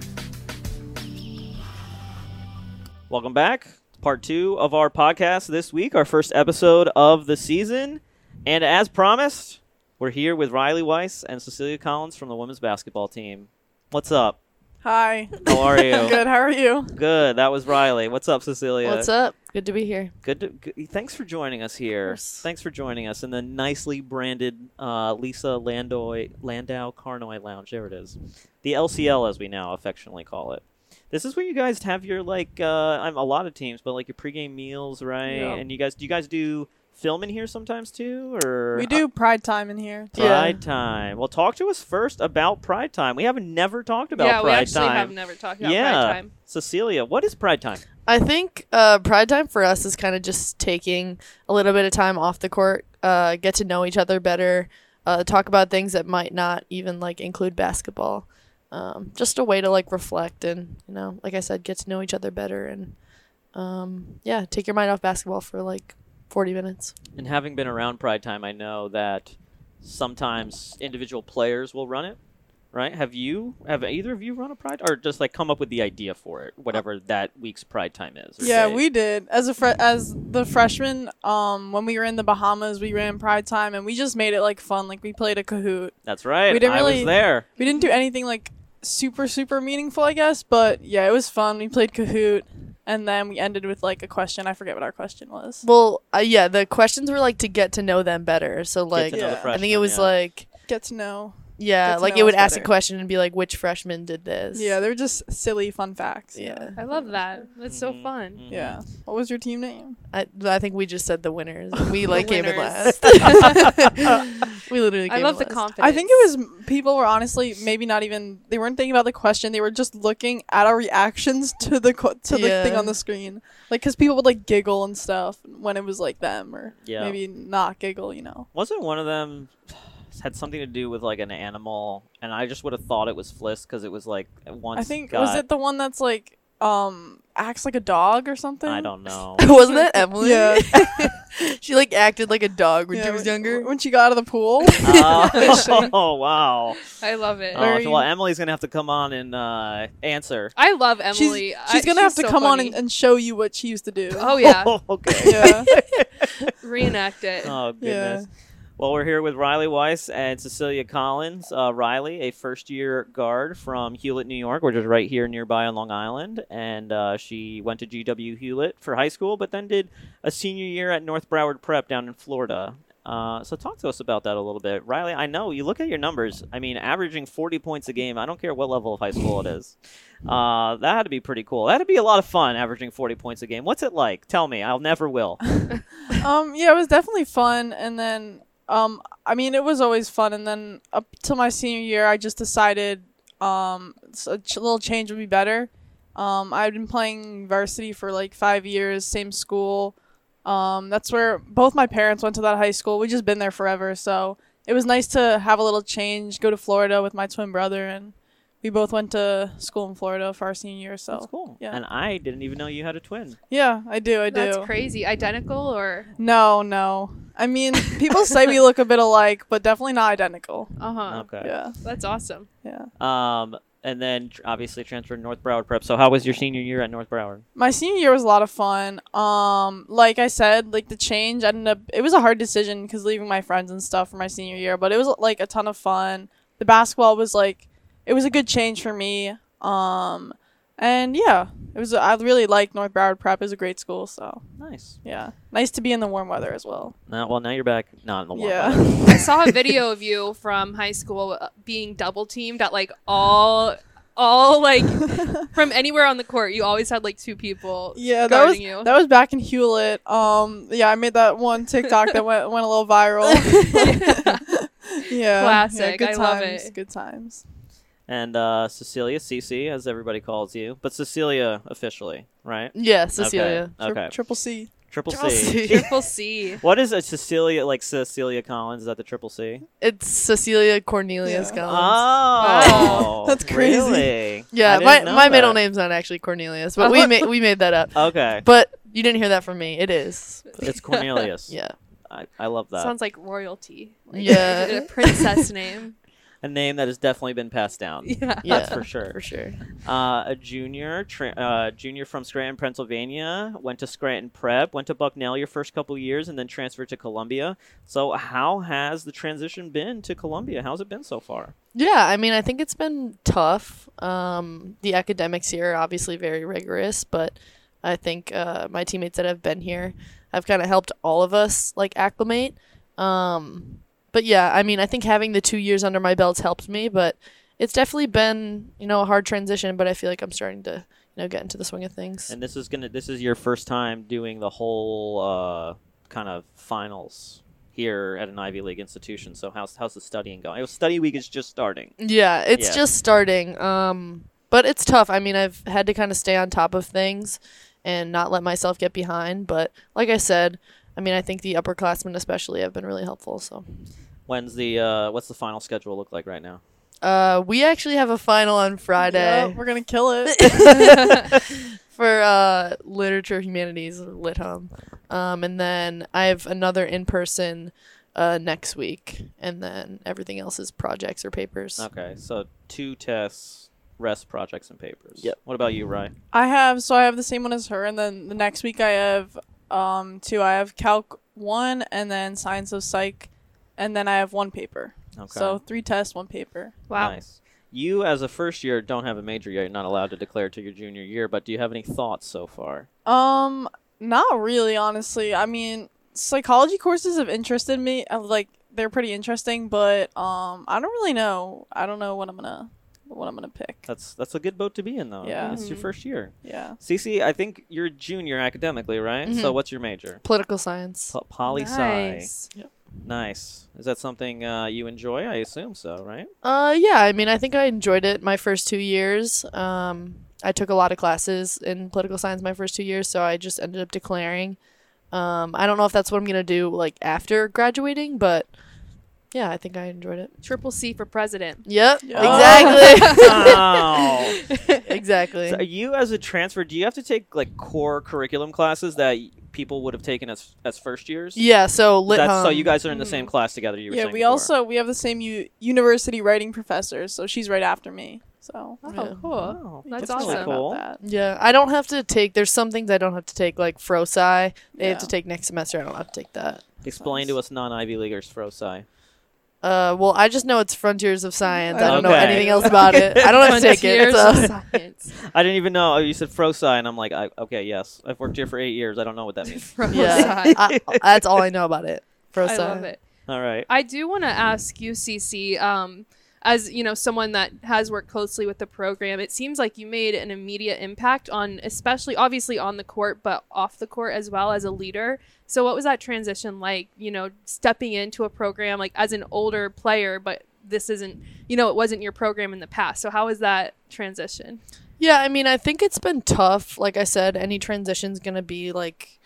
Speaker 1: Welcome back. Part two of our podcast this week, our first episode of the season. And as promised, we're here with Riley Weiss and Cecelia Collins from the women's basketball team. What's up?
Speaker 7: Hi.
Speaker 1: How are you?
Speaker 7: Good. How are you?
Speaker 1: Good. That was Riley. What's up, Cecelia?
Speaker 8: What's up? Good to be here.
Speaker 1: Good, to, good. Thanks for joining us here. Thanks for joining us in the nicely branded uh, Lisa Landoy, Landau Carnoy Lounge. There it is, the LCL as we now affectionately call it. This is where you guys have your like uh, I'm a lot of teams, but like your pregame meals, right?
Speaker 7: Yeah.
Speaker 1: And you guys, do you guys do film in here sometimes too, or
Speaker 7: We do Pride Time in here.
Speaker 8: Yeah.
Speaker 1: Pride Time? Well, talk to us first about Pride Time. We haven't never talked about
Speaker 2: yeah, we
Speaker 1: Pride
Speaker 2: actually
Speaker 1: Time.
Speaker 2: have never talked about
Speaker 1: yeah,
Speaker 2: Pride Time.
Speaker 1: Cecelia, what is Pride Time?
Speaker 8: I think uh, Pride Time for us is kind of just taking a little bit of time off the court, uh, get to know each other better, uh, talk about things that might not even like include basketball. Um, just a way to like reflect and you know, like I said, get to know each other better and um, yeah, take your mind off basketball for like forty minutes.
Speaker 1: And having been around Pride Time, I know that sometimes individual players will run it. Right? Have you? Have either of you run a Pride, or just like come up with the idea for it, whatever that week's Pride Time is?
Speaker 7: Yeah,
Speaker 1: day?
Speaker 7: we did. As a fre- as the freshman, um, when we were in the Bahamas, we ran Pride Time, and we just made it like fun. Like we played a Kahoot.
Speaker 1: That's right.
Speaker 7: we didn't
Speaker 1: I
Speaker 7: really-
Speaker 1: was there.
Speaker 7: We didn't do anything like super super meaningful, I guess, but yeah, it was fun. We played Kahoot, and then we ended with like a question. I forget what our question was.
Speaker 8: Well, uh, yeah, the questions were like to get to know them better. So like,
Speaker 1: Get to know the
Speaker 7: Yeah. I
Speaker 8: I think it was
Speaker 1: yeah.
Speaker 8: like.
Speaker 7: Get to know.
Speaker 8: Yeah, like it would
Speaker 7: us
Speaker 8: ask a question and be like, which freshman did this?
Speaker 7: Yeah, they're just silly fun facts.
Speaker 8: Yeah.
Speaker 2: I love that. That's so
Speaker 1: Mhm,
Speaker 2: fun.
Speaker 1: mhm.
Speaker 7: Yeah. What was your team name?
Speaker 8: I, I think we just said the winners. We like came in
Speaker 2: winners.
Speaker 8: last. we literally.
Speaker 2: I love the
Speaker 8: last.
Speaker 2: confidence.
Speaker 7: I think it was people were honestly maybe not even they weren't thinking about the question. They were just looking at our reactions to the co- to the thing on the screen, like because people would like giggle and stuff when it was like them or
Speaker 1: Yeah.
Speaker 7: maybe not giggle. You know,
Speaker 1: Wasn't one of them had something to do with like an animal, and I just would have thought it was Fliss because it was like once.
Speaker 7: I think
Speaker 1: got,
Speaker 7: was it the one that's like um acts like a dog or something.
Speaker 1: I don't know.
Speaker 8: Wasn't that Emily?
Speaker 7: Yeah.
Speaker 8: she like acted like a dog when
Speaker 7: Yeah,
Speaker 8: she was
Speaker 7: when-
Speaker 8: younger.
Speaker 7: When she got out of the pool.
Speaker 1: oh, oh, wow.
Speaker 2: I love it.
Speaker 1: Oh,
Speaker 7: Very-
Speaker 1: well, Emily's gonna have to come on and uh, answer.
Speaker 2: I love
Speaker 7: she's
Speaker 2: Emily. I-
Speaker 7: she's gonna have to
Speaker 2: so
Speaker 7: come on and, and show you what she used to do.
Speaker 2: oh yeah,
Speaker 1: okay.
Speaker 7: yeah.
Speaker 2: reenact it.
Speaker 1: Oh
Speaker 7: Yeah.
Speaker 1: Goodness. Well, we're here with Riley Weiss and Cecelia Collins. Uh, Riley, a first-year guard from Hewlett, New York, which is right here nearby on Long Island, and uh, she went to GW Hewlett for high school, but then did a senior year at North Broward Prep down in Florida. Uh, so talk to us about that a little bit, Riley. I know you look at your numbers. I mean, averaging 40 points a game. I don't care what level of high school it is. Uh, that had to be pretty cool. That'd be a lot of fun, averaging 40 points a game. What's it like? Tell me. I'll never will.
Speaker 7: Um, yeah, it was definitely fun. And then, um, I mean, it was always fun. And then up till my senior year, I just decided, um, a ch- little change would be better. Um, I've been playing varsity for like five years, same school. Um, that's where both my parents went to that high school. We just been there forever, so it was nice to have a little change. Go to Florida with my twin brother, and we both went to school in Florida for our senior year. So
Speaker 1: That's cool.
Speaker 7: yeah.
Speaker 1: And I didn't even know you had a twin.
Speaker 7: yeah, I do. I do.
Speaker 2: That's crazy. Identical or
Speaker 7: No, no. I mean, people say we look a bit alike, but definitely not identical.
Speaker 2: uh huh.
Speaker 1: Okay.
Speaker 7: Yeah,
Speaker 2: That's awesome.
Speaker 7: yeah.
Speaker 1: Um, and then tr- obviously transferred to North Broward Prep. So how was your senior year at North Broward?
Speaker 7: My senior year was a lot of fun. Um, like I said, like the change ended up. It was a hard decision because leaving my friends and stuff for my senior year, but it was like a ton of fun. The basketball was like, it was a good change for me. Um, and yeah, it was. I really liked North Broward Prep. It was a great school. So
Speaker 1: Nice.
Speaker 7: yeah, nice to be in the warm weather as well.
Speaker 1: Now, well, now you're back. Not in the warm
Speaker 7: Yeah.
Speaker 1: weather.
Speaker 2: I saw a video of you from high school uh, being double teamed at like all, all like from anywhere on the court. You always had like two people.
Speaker 7: Yeah, that was
Speaker 2: you.
Speaker 7: that was back in Hewlett. Um, yeah, I made that one TikTok that went went a little viral. yeah,
Speaker 2: Classic.
Speaker 7: Yeah, good
Speaker 2: I
Speaker 7: times.
Speaker 2: love it.
Speaker 7: Good times.
Speaker 1: And uh, Cecelia, CC, as everybody calls you, but Cecelia officially, right?
Speaker 8: Yeah, Cecelia.
Speaker 1: Okay.
Speaker 7: Tri-
Speaker 1: okay.
Speaker 7: Triple C.
Speaker 1: Triple
Speaker 8: Triple
Speaker 1: C.
Speaker 8: C.
Speaker 2: Triple C.
Speaker 1: What is a Cecelia like? Cecelia Collins is that the triple C?
Speaker 8: It's Cecelia Cornelius
Speaker 7: Yeah.
Speaker 8: Collins.
Speaker 1: Oh,
Speaker 7: That's crazy.
Speaker 1: Really?
Speaker 8: Yeah,
Speaker 1: didn't
Speaker 8: my
Speaker 1: know
Speaker 8: my middle name's not actually Cornelius, but we made we made that up.
Speaker 1: Okay,
Speaker 8: But you didn't hear that from me. It is.
Speaker 1: it's Cornelius.
Speaker 8: Yeah.
Speaker 1: I, I love that.
Speaker 2: Sounds like royalty. Like
Speaker 8: Yeah.
Speaker 2: a princess name.
Speaker 1: A name that has definitely been passed down.
Speaker 2: Yeah.
Speaker 8: Yeah.
Speaker 1: That's for sure.
Speaker 8: For sure.
Speaker 1: Uh, a junior, tra- uh, junior from Scranton, Pennsylvania, went to Scranton Prep, went to Bucknell your first couple years, and then transferred to Columbia. So, how has the transition been to Columbia? How's it been so far?
Speaker 8: Yeah, I mean, I think it's been tough. Um, the academics here are obviously very rigorous, but I think uh, my teammates that have been here have kind of helped all of us like acclimate. Um, but yeah, I mean, I think having the two years under my belt's helped me, but it's definitely been you know a hard transition. But I feel like I'm starting to you know get into the swing of things.
Speaker 1: And this is gonna, this is your first time doing the whole uh, kind of finals here at an Ivy League institution. So, how's how's the studying going? Oh, study week is just starting.
Speaker 8: Yeah, it's
Speaker 1: Yeah.
Speaker 8: just starting. Um, but it's tough. I mean, I've had to kind of stay on top of things and not let myself get behind. But like I said, I mean, I think the upperclassmen especially have been really helpful. So,
Speaker 1: When's the uh, what's the final schedule look like right now?
Speaker 8: uh, we actually have a final on
Speaker 7: Yeah,
Speaker 8: Friday
Speaker 7: we're gonna kill it.
Speaker 8: for uh, literature humanities or lit hum, um, and then I have another in person uh, next week, and then everything else is projects or papers.
Speaker 1: Okay, so two tests, rest projects and papers.
Speaker 8: Yep.
Speaker 1: What about you, Ryan?
Speaker 7: I have so I have the same one as her, and then the next week I have um two. I have Calc one, and then Science of Psych, and then I have one paper.
Speaker 1: Okay.
Speaker 7: So three tests, one paper.
Speaker 2: Wow.
Speaker 1: Nice. You, as a first year, don't have a major yet. You're not allowed to declare to your junior year. But do you have any thoughts so far?
Speaker 7: Um, not really, honestly. I mean, psychology courses have interested me. uh, Like they're pretty interesting, but um, I don't really know. I don't know what I'm gonna what I'm gonna pick.
Speaker 1: That's that's a good boat to be in, though. I mean,
Speaker 7: Yeah.
Speaker 1: it's your
Speaker 2: Mhm.
Speaker 1: first year.
Speaker 7: Yeah.
Speaker 1: Cece, I think you're a junior academically, right? So
Speaker 8: Mhm.
Speaker 1: what's your major?
Speaker 8: Political science.
Speaker 1: Po- Poli sci.
Speaker 2: Nice.
Speaker 1: Nice. Is that something uh, you enjoy? I assume so, right?
Speaker 8: Uh, yeah. I mean, I think I enjoyed it my first two years. Um, I took a lot of classes in political science my first two years, so I just ended up declaring. Um, I don't know if that's what I'm gonna do like after graduating, but yeah, I think I enjoyed it.
Speaker 2: Triple C for president.
Speaker 8: Yep,
Speaker 7: Yeah.
Speaker 8: exactly.
Speaker 1: Wow.
Speaker 8: exactly.
Speaker 1: So you as a transfer, do you have to take like core curriculum classes that people would have taken as as first years?
Speaker 8: Yeah, so lit
Speaker 1: That's, so
Speaker 8: um,
Speaker 1: you guys are in the hmm. same class together. You were
Speaker 7: yeah, we
Speaker 1: before.
Speaker 7: also we have the same u- university writing professor, so she's right after me. So
Speaker 2: Oh,
Speaker 8: Yeah.
Speaker 2: cool.
Speaker 1: Oh,
Speaker 2: That's
Speaker 1: really
Speaker 2: awesome.
Speaker 1: cool.
Speaker 7: That.
Speaker 8: Yeah, I don't have to take. There's some things I don't have to take, like FroSci. They have to take next semester. I don't have to take that.
Speaker 1: Explain to us non Ivy Leaguers, Frosci.
Speaker 8: Uh, well, I just know it's Frontiers of Science. I don't know
Speaker 1: Okay.
Speaker 8: anything else about it. I don't have to take it.
Speaker 2: Frontiers
Speaker 8: It's
Speaker 2: of
Speaker 8: a-
Speaker 2: science.
Speaker 1: I didn't even know. Oh, you said Frosci, and I'm like, I, okay, yes. I've worked here for eight years. I don't know what that means.
Speaker 8: yeah, I, that's all I know about it. FroSci.
Speaker 2: I love it.
Speaker 1: All right.
Speaker 2: I do want to ask you, CC, um, as you know, someone that has worked closely with the program. It seems like you made an immediate impact on, especially obviously on the court, but off the court as well as a leader. So, what was that transition like? You know, stepping into a program like as an older player, but this isn't, you know, it wasn't your program in the past. So, how was that transition?
Speaker 8: Yeah, I mean, I think it's been tough. Like I said, any transition's gonna be like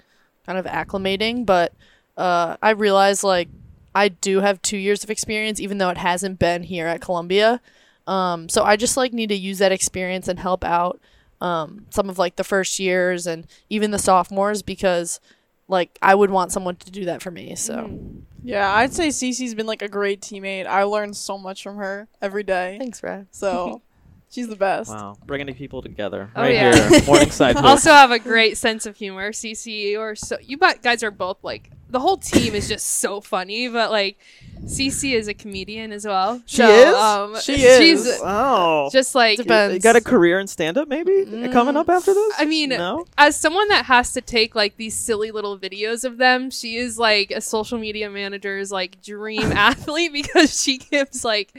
Speaker 8: kind of acclimating, but uh, I realize like I do have two years of experience, even though it hasn't been here at Columbia. Um, so I just like need to use that experience and help out um, some of like the first years and even the sophomores because like I would want someone to do that for me. So
Speaker 7: Yeah, I'd say Cece's been like a great teammate. I learn so much from her every day.
Speaker 8: thanks, Brad.
Speaker 7: So she's the best.
Speaker 1: Wow. Bringing people together.
Speaker 2: Oh,
Speaker 1: right
Speaker 2: yeah.
Speaker 1: here. Morningside. Booth.
Speaker 2: also have a great sense of humor. CC or so you bu- guys are both like the whole team is just so funny, but like CC is a comedian as well.
Speaker 1: She
Speaker 2: So,
Speaker 1: is?
Speaker 2: Um,
Speaker 7: She is.
Speaker 2: She's
Speaker 1: Wow.
Speaker 2: just like
Speaker 8: Depends.
Speaker 1: You got a career in stand up maybe coming up after this?
Speaker 2: I mean,
Speaker 1: no.
Speaker 2: as someone that has to take like these silly little videos of them, she is like a social media manager's like dream athlete because she gives like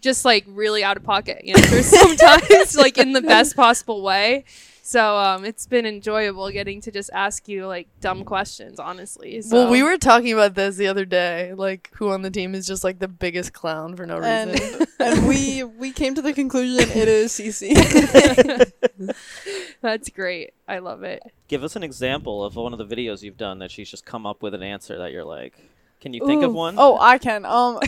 Speaker 2: just like really out of pocket answers sometimes, like in the best possible way. So um, it's been enjoyable getting to just ask you like dumb questions, honestly. So.
Speaker 8: Well, we were talking about this the other day. Like, who on the team is just like the biggest clown for no reason?
Speaker 7: and and we we came to the conclusion it is Cece.
Speaker 2: That's great. I love it.
Speaker 1: Give us an example of one of the videos you've done that she's just come up with an answer that you're like, can you think of
Speaker 7: Ooh.
Speaker 1: one?
Speaker 7: Oh, I can. Um,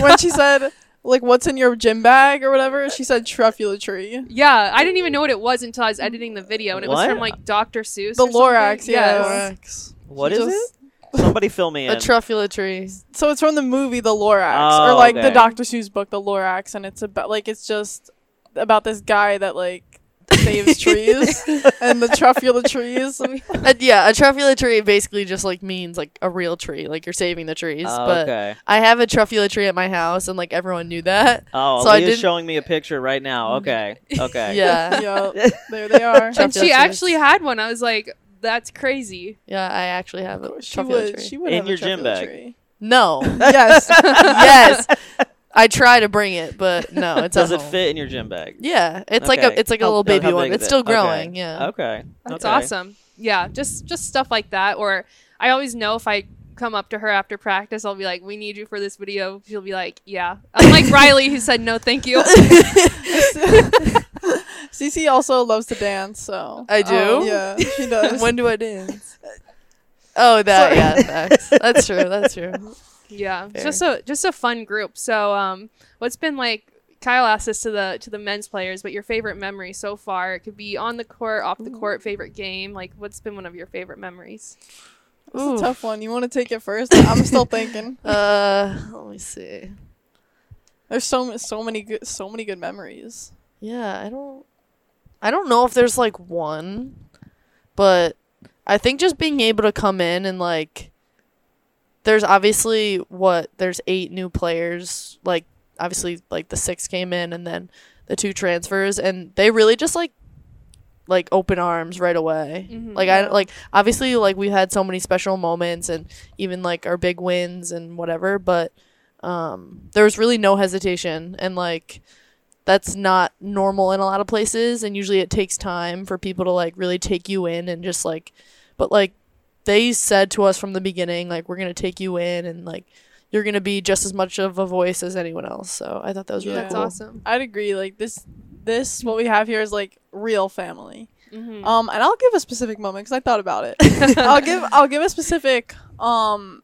Speaker 7: when she said like, "What's in your gym bag?" or whatever, she said truffula tree.
Speaker 2: Yeah, I didn't even know what it was until I was editing the video, and it was
Speaker 1: What?
Speaker 2: from like Dr. Seuss.
Speaker 7: The
Speaker 2: or something.
Speaker 7: Lorax, yeah.
Speaker 2: Yes.
Speaker 1: what
Speaker 7: She
Speaker 1: is
Speaker 7: just-
Speaker 1: it? Somebody fill me in.
Speaker 8: a truffula tree.
Speaker 7: So it's from the movie The Lorax,
Speaker 1: Oh,
Speaker 7: or like
Speaker 1: okay.
Speaker 7: the Dr. Seuss book The Lorax, and it's about like it's just about this guy that like saves trees and the truffula trees.
Speaker 8: Uh, yeah, a truffula tree basically just like means like a real tree, like you're saving the trees.
Speaker 1: Oh,
Speaker 8: but
Speaker 1: okay.
Speaker 8: I have a truffula tree at my house, and like everyone knew that.
Speaker 1: Oh,
Speaker 8: So I
Speaker 1: Leah's
Speaker 8: did-
Speaker 1: showing me a picture right now. Okay. Okay.
Speaker 8: Yeah,
Speaker 7: yeah, there they are.
Speaker 2: And
Speaker 8: Truffula
Speaker 2: she
Speaker 8: trees.
Speaker 2: actually had one. I was like, that's crazy.
Speaker 8: yeah, I actually have a
Speaker 7: She
Speaker 8: truffula
Speaker 7: would.
Speaker 8: tree.
Speaker 7: She would
Speaker 1: In
Speaker 7: have a
Speaker 1: your gym bag.
Speaker 7: tree.
Speaker 8: no,
Speaker 7: yes.
Speaker 8: yes, I try to bring it, but no, it's
Speaker 1: Does
Speaker 8: at
Speaker 1: it
Speaker 8: home.
Speaker 1: fit in your gym bag?
Speaker 8: Yeah, it's like
Speaker 1: Okay.
Speaker 8: a it's like a
Speaker 1: How-
Speaker 8: little
Speaker 1: how
Speaker 8: baby one.
Speaker 1: big is
Speaker 8: It's
Speaker 1: it?
Speaker 8: still
Speaker 1: Okay.
Speaker 8: growing. Yeah.
Speaker 1: Okay.
Speaker 2: That's
Speaker 1: okay.
Speaker 2: awesome. Yeah, just just stuff like that. Or I always know if I come up to her after practice, I'll be like, "We need you for this video." She'll be like, "Yeah." Unlike Riley, who said no, thank you.
Speaker 7: Cece also loves to dance, so
Speaker 8: I do?
Speaker 7: Oh, yeah, she does.
Speaker 8: when do I dance? Oh, that yeah, facts. That's true. That's true.
Speaker 2: Yeah,
Speaker 8: Fair.
Speaker 2: just a just a fun group. So, um, what's been like? Kyle asked this to the to the men's players, but your favorite memory so far? It could be on the court, off the court, favorite game. Like, what's been one of your favorite memories?
Speaker 7: It's a tough one. You want to take it first? I'm still thinking.
Speaker 8: Uh, let me see.
Speaker 7: There's so so many good so many good memories.
Speaker 8: Yeah, I don't I don't know if there's like one, but I think just being able to come in and like there's obviously what there's eight new players, like obviously like the six came in and then the two transfers and they really just like like open arms right away.
Speaker 2: Mhm.
Speaker 8: Like I like obviously like we've had so many special moments and even like our big wins and whatever, but um there was really no hesitation and like that's not normal in a lot of places and usually it takes time for people to like really take you in and just like but like they said to us from the beginning like we're going to take you in and like you're going to be just as much of a voice as anyone else. So I thought that was really
Speaker 7: Yeah.
Speaker 2: That's
Speaker 8: cool.
Speaker 2: awesome.
Speaker 7: I'd agree. Like this this what we have here is like real family.
Speaker 2: Mhm.
Speaker 7: Um, and I'll give a specific moment because I thought about it. I'll give I'll give a specific um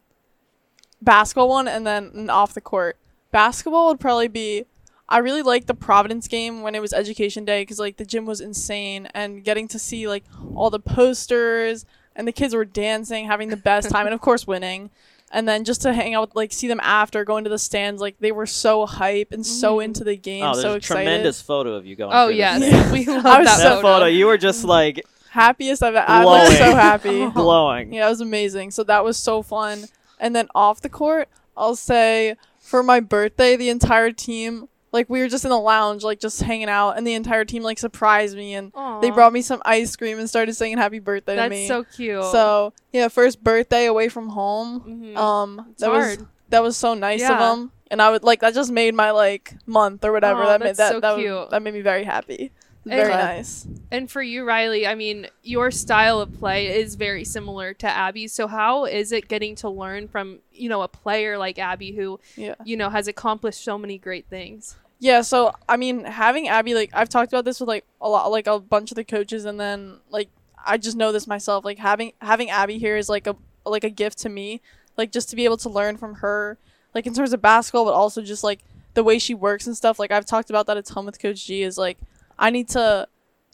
Speaker 7: basketball one and then an off the court. Basketball would probably be. I really liked the Providence game when it was Education Day because like the gym was insane and getting to see like all the posters and the kids were dancing, having the best time, and of course winning. And then just to hang out, like see them after going to the stands, like they were so hype and so
Speaker 2: Mhm.
Speaker 7: into the game,
Speaker 1: oh, there's
Speaker 7: so
Speaker 1: a
Speaker 7: excited.
Speaker 1: tremendous photo of you going.
Speaker 2: Oh
Speaker 1: through this
Speaker 2: yes, we love
Speaker 7: I was
Speaker 2: that,
Speaker 7: so-
Speaker 1: that photo. You were just like
Speaker 7: Happiest I've I'm like so happy.
Speaker 1: glowing.
Speaker 7: Yeah, it was amazing. So that was so fun. And then off the court, I'll say for my birthday, the entire team, like we were just in the lounge, like just hanging out, and the entire team like surprised me and they brought me some ice cream and started singing happy birthday to
Speaker 2: That's
Speaker 7: me.
Speaker 2: so cute.
Speaker 7: So yeah, first birthday away from home.
Speaker 2: Mhm.
Speaker 7: Um,
Speaker 2: It's
Speaker 7: that was that was so nice of them, and I would like that just made my like month or whatever.
Speaker 2: Aw,
Speaker 7: that made that
Speaker 2: so
Speaker 7: that,
Speaker 2: cute.
Speaker 7: Was, that made me very happy. Very
Speaker 8: Glad.
Speaker 7: nice.
Speaker 2: And for you, Riley, I mean, your style of play is very similar to Abbey's. So how is it getting to learn from, you know, a player like Abbey who,
Speaker 7: Yeah.
Speaker 2: you know, has accomplished so many great things?
Speaker 7: Yeah, so I mean, having Abbey like I've talked about this with like a lot, like a bunch of the coaches, and then like I just know this myself. Like having having Abbey here is like a like a gift to me. Like just to be able to learn from her, like in terms of basketball, but also just like the way she works and stuff. Like I've talked about that a ton with Coach G. Is like I need to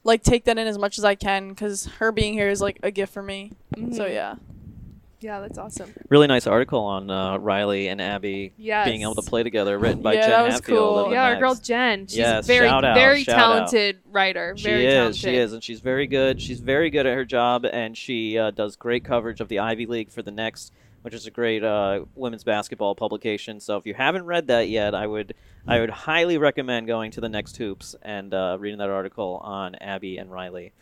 Speaker 7: like take that in as much as I can because her being here is like a gift for me. So
Speaker 2: Mhm.
Speaker 7: yeah,
Speaker 2: Yeah, that's awesome.
Speaker 1: Really nice article on uh, Riley and Abbey
Speaker 2: Yes.
Speaker 1: being able to play together, written by
Speaker 7: Yeah,
Speaker 1: Jenn
Speaker 7: that was
Speaker 1: Hatfield.
Speaker 7: cool.
Speaker 2: Yeah, our girl Jenn. She's
Speaker 1: Yes,
Speaker 2: very,
Speaker 1: shout out,
Speaker 2: very
Speaker 1: shout out.
Speaker 2: talented writer.
Speaker 1: She
Speaker 2: very
Speaker 1: is,
Speaker 2: talented.
Speaker 1: she is, and she's very good. She's very good at her job, and she uh, does great coverage of the Ivy League for the Next, which is a great uh, women's basketball publication. So if you haven't read that yet, I would I would highly recommend going to the Next Hoops and uh, reading that article on Abbey and Riley.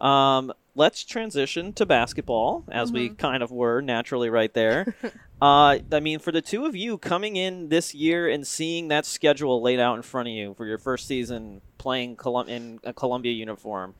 Speaker 1: Um, let's transition to basketball, as we kind of were naturally right there. uh, I mean, for the two of you coming in this year and seeing that schedule laid out in front of you for your first season playing Colum- in a Columbia uniform,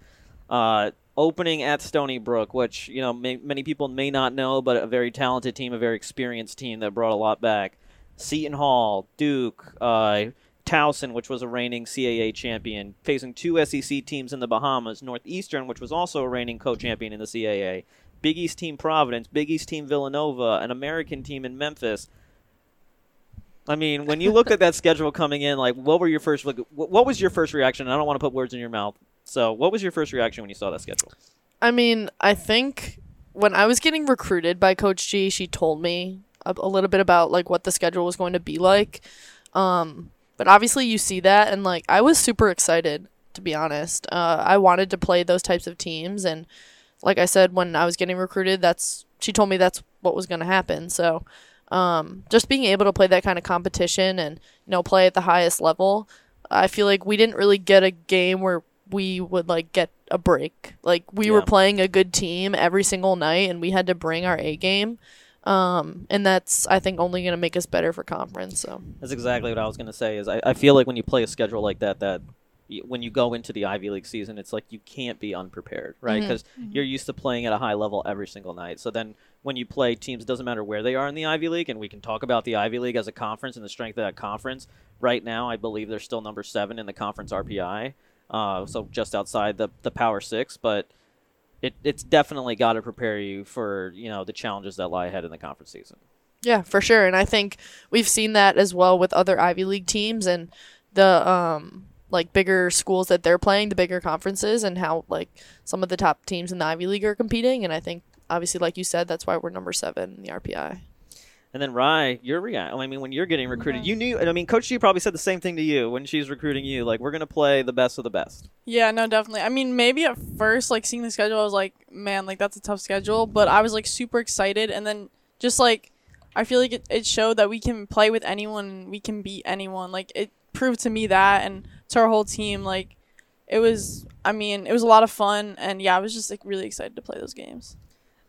Speaker 1: uh, opening at Stony Brook, which you know may- many people may not know, but a very talented team, a very experienced team that brought a lot back. Seton Hall, Duke, uh, Towson, which was a reigning CAA champion, facing two SEC teams in the Bahamas, Northeastern, which was also a reigning co-champion in the CAA, Big East team Providence, Big East team Villanova, an American team in Memphis. I mean, when you look at that schedule coming in, like, what were your first? Like, what was your first reaction? I don't want to put words in your mouth. So, what was your first reaction when you saw that schedule?
Speaker 8: I mean, I think when I was getting recruited by Coach G, she told me a, a little bit about like what the schedule was going to be like. Um, but obviously, you see that, and like I was super excited to be honest. Uh, I wanted to play those types of teams, and like I said, when I was getting recruited, that's she told me that's what was going to happen. So, um, just being able to play that kind of competition and you know play at the highest level, I feel like we didn't really get a game where we would like get a break. Like we were playing a good team every single night, and we had to bring our A game. Um, and that's I think only going to make us better for conference. So
Speaker 1: That's exactly what I was going to say. Is I, I feel like when you play a schedule like that, that y- when you go into the Ivy League season, it's like you can't be unprepared, right? Because you're used to playing at a high level every single night. So then when you play teams, it doesn't matter where they are in the Ivy League, and we can talk about the Ivy League as a conference and the strength of that conference. Right now, I believe they're still number seven in the conference RPI, uh, so just outside the the Power Six, but. It, it's definitely got to prepare you for you know the challenges that lie ahead in the conference season.
Speaker 8: Yeah, for sure. And I think we've seen that as well with other Ivy League teams and the um like bigger schools that they're playing, the bigger conferences and how like some of the top teams in the Ivy League are competing and I think obviously like you said that's why we're number 7 in the RPI.
Speaker 1: And then Rye, your react. I mean, when you're getting recruited,
Speaker 7: Mhm.
Speaker 1: you knew. I mean, Coach G probably said the same thing to you when she's recruiting you. Like, we're gonna play the best of the best.
Speaker 7: Yeah, no, definitely. I mean, maybe at first, like seeing the schedule, I was like, man, like that's a tough schedule. But I was like super excited, and then just like, I feel like it, it showed that we can play with anyone, we can beat anyone. Like it proved to me that, and to our whole team, like it was. I mean, it was a lot of fun, and yeah, I was just like really excited to play those games.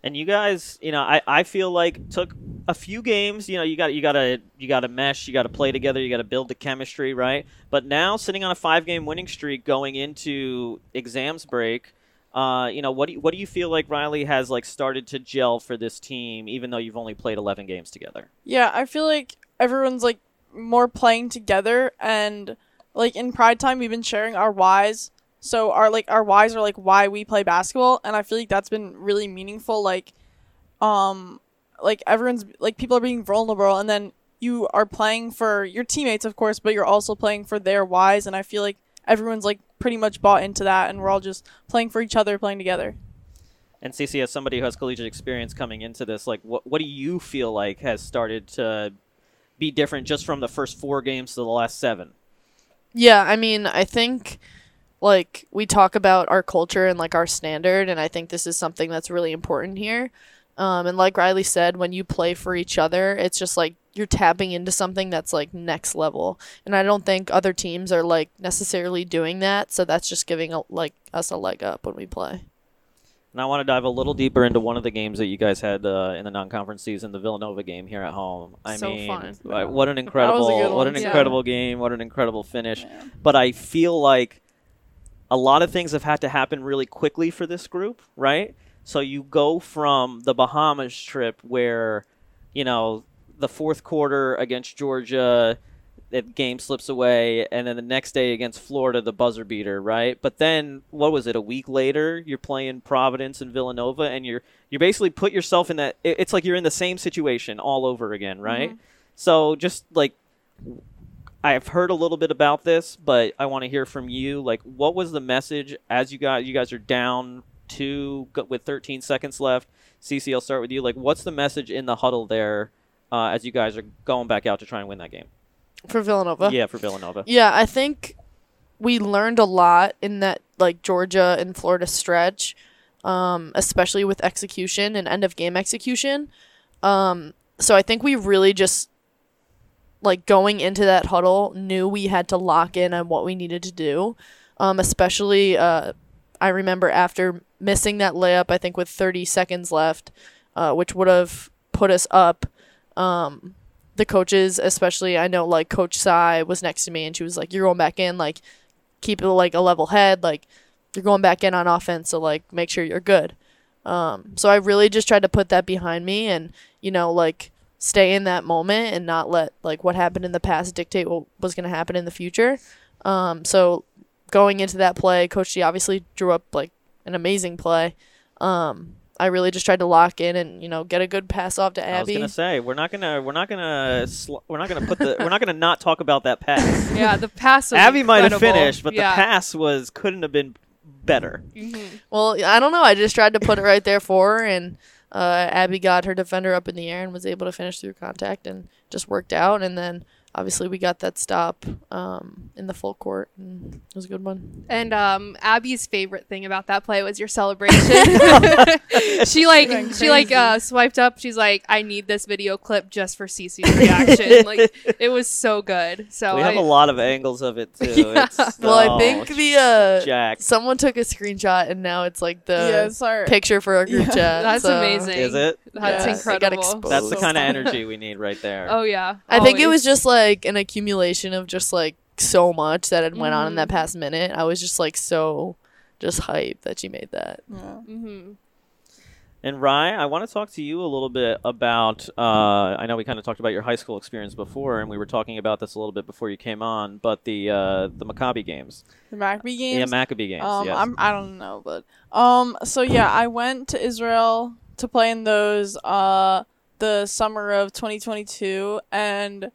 Speaker 1: And you guys, you know, I, I feel like took a few games. You know, you got you got to you got to mesh, you got to play together, you got to build the chemistry, right? But now, sitting on a five game winning streak, going into exams break. Uh, you know, what do you, what do you feel like Riley has like started to gel for this team, even though you've only played eleven games together?
Speaker 7: Yeah, I feel like everyone's like more playing together and like in Pride Time we've been sharing our whys. So our like our whys are like why we play basketball and I feel like that's been really meaningful like um like everyone's like people are being vulnerable, and then you are playing for your teammates, of course, but you're also playing for their whys, and I feel like everyone's like pretty much bought into that, and we're all just playing for each other, playing together.
Speaker 1: And CC, as somebody who has collegiate experience coming into this, like, what what do you feel like has started to be different just from the first four games to the last seven?
Speaker 8: Yeah, I mean, I think like we talk about our culture and like our standard, and I think this is something that's really important here. Um, and like Riley said, when you play for each other, it's just like you're tapping into something that's like next level. And I don't think other teams are like necessarily doing that, so that's just giving a, like us a leg up when we play.
Speaker 1: And I want to dive a little deeper into one of the games that you guys had uh, in the non-conference season, the Villanova game here at home. I
Speaker 2: So
Speaker 1: mean,
Speaker 2: fun.
Speaker 1: what an incredible, what an
Speaker 7: too.
Speaker 1: incredible game, what an incredible finish. But I feel like a lot of things have had to happen really quickly for this group, right? So you go from the Bahamas trip where, you know, the fourth quarter against Georgia, the game slips away, and then the next day against Florida, the buzzer beater, right? But then what was it? A week later, you're playing Providence and Villanova, and you're you basically put yourself in that. It's like you're in the same situation all over again, right? Mm-hmm. So just like I've heard a little bit about this, but I want to hear from you. Like, what was the message as you got you guys are down two with 13 seconds left? CC, I'll start with you. Like, what's the message in the huddle there uh, as you guys are going back out to try and win that game?
Speaker 8: For Villanova.
Speaker 1: Yeah, for Villanova.
Speaker 8: Yeah, I think we learned a lot in that like Georgia and Florida stretch, um, especially with execution and end of game execution. Um, so I think we really just like going into that huddle knew we had to lock in on what we needed to do. Um, especially uh, I remember after missing that layup, I think with 30 seconds left, uh, which would have put us up. Um, the coaches, especially I know like Coach Sai was next to me and she was like, You're going back in, like keep it like a level head, like you're going back in on offense, so like make sure you're good. Um, so I really just tried to put that behind me and, you know, like stay in that moment and not let like what happened in the past dictate what was gonna happen in the future. Um, so going into that play, Coach G obviously drew up like an amazing play. Um, I really just tried to lock in and you know get a good pass off to Abbey.
Speaker 1: I was
Speaker 8: Abbey.
Speaker 1: gonna say we're not gonna we're not gonna sl- we're not gonna put the we're not gonna not talk about that pass.
Speaker 2: Yeah, the pass was
Speaker 1: Abbey might have finished, but
Speaker 2: yeah.
Speaker 1: the pass was couldn't have been better.
Speaker 2: Mhm.
Speaker 8: Well, I don't know. I just tried to put it right there for her, and uh, Abbey got her defender up in the air and was able to finish through contact and just worked out. And then obviously we got that stop um, in the full court, and it was a good one.
Speaker 2: And um, Abbey's favorite thing about that play was your celebration. she like
Speaker 7: went
Speaker 2: she like uh, swiped up. She's like, I need this video clip just for Cece's reaction. like it was so good. So
Speaker 1: we have a lot of angles of it too.
Speaker 2: Yeah.
Speaker 1: It's,
Speaker 8: Well, I
Speaker 1: oh,
Speaker 8: think the uh,
Speaker 1: Jack.
Speaker 8: someone took a screenshot, and now it's like the
Speaker 7: yeah, it's our
Speaker 8: picture for our group
Speaker 7: Yeah.
Speaker 8: chat.
Speaker 2: That's
Speaker 8: so-
Speaker 2: amazing.
Speaker 1: Is it?
Speaker 2: That's
Speaker 8: Yeah, it got
Speaker 2: incredible.
Speaker 1: That's the kind of energy we need right there.
Speaker 2: Oh yeah.
Speaker 8: I think it was just like an accumulation of just like so much that had went on in that past minute. I was just like so just hyped that she made that.
Speaker 7: Yeah.
Speaker 2: Mm-hmm.
Speaker 1: And Rye, I want to talk to you a little bit about. Uh, I know we kind of talked about your high school experience before, and we were talking about this a little bit before you came on. But the uh, the Maccabi games,
Speaker 7: the Maccabi games.
Speaker 1: yeah, Maccabi games.
Speaker 7: Um,
Speaker 1: yes.
Speaker 7: I'm I don't know, but um, so yeah, I went to Israel to play in those uh the summer of 2022, and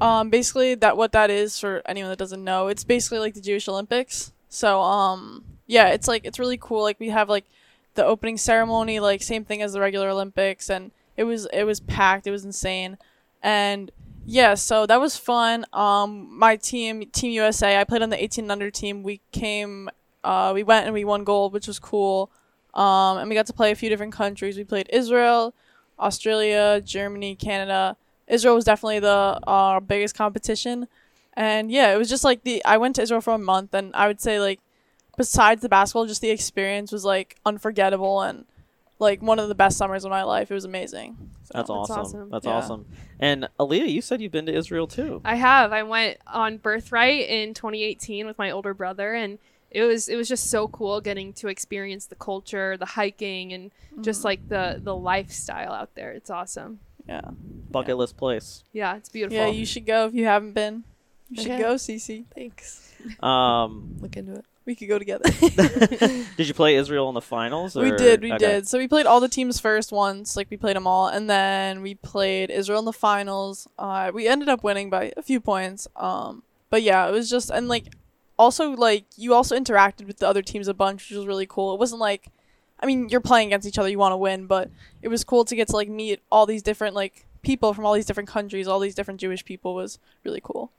Speaker 7: um, basically that what that is for anyone that doesn't know, it's basically like the Jewish Olympics. So um, yeah, it's like it's really cool. Like we have like the opening ceremony, like same thing as the regular Olympics, and it was it was packed. It was insane, and yeah, so that was fun. Um, my team, Team USA, I played on the 18 and under team. We came, uh, we went and we won gold, which was cool. Um, and we got to play a few different countries. We played Israel, Australia, Germany, Canada. Israel was definitely the uh, biggest competition, and yeah, it was just like the I went to Israel for a month, and I would say like, besides the basketball, just the experience was like unforgettable and like one of the best summers of my life. It was amazing. So-
Speaker 1: That's awesome.
Speaker 2: awesome.
Speaker 1: That's
Speaker 7: Yeah.
Speaker 1: awesome. And Aaliyah, you said you've been to Israel too.
Speaker 2: I have. I went on Birthright in 2018 with my older brother, and it was it was just so cool getting to experience the culture, the hiking, and just like the the lifestyle out there. It's awesome.
Speaker 7: Yeah.
Speaker 1: Bucket list place.
Speaker 2: Yeah, it's beautiful.
Speaker 7: Yeah, you should go if you haven't been. You should
Speaker 8: Okay.
Speaker 7: go, Cece.
Speaker 8: Thanks.
Speaker 1: Um,
Speaker 8: Look into it.
Speaker 7: we could go together.
Speaker 1: did you play Israel in the finals?
Speaker 7: we did, we
Speaker 1: okay.
Speaker 7: did. So we played all the teams first once, like we played them all, and then we played Israel in the finals. Uh, we ended up winning by a few points. Um, but yeah, it was just and like also like you also interacted with the other teams a bunch, which was really cool. It wasn't like, I mean, you're playing against each other, you want to win, but it was cool to get to like meet all these different like people from all these different countries, all these different Jewish people was really cool.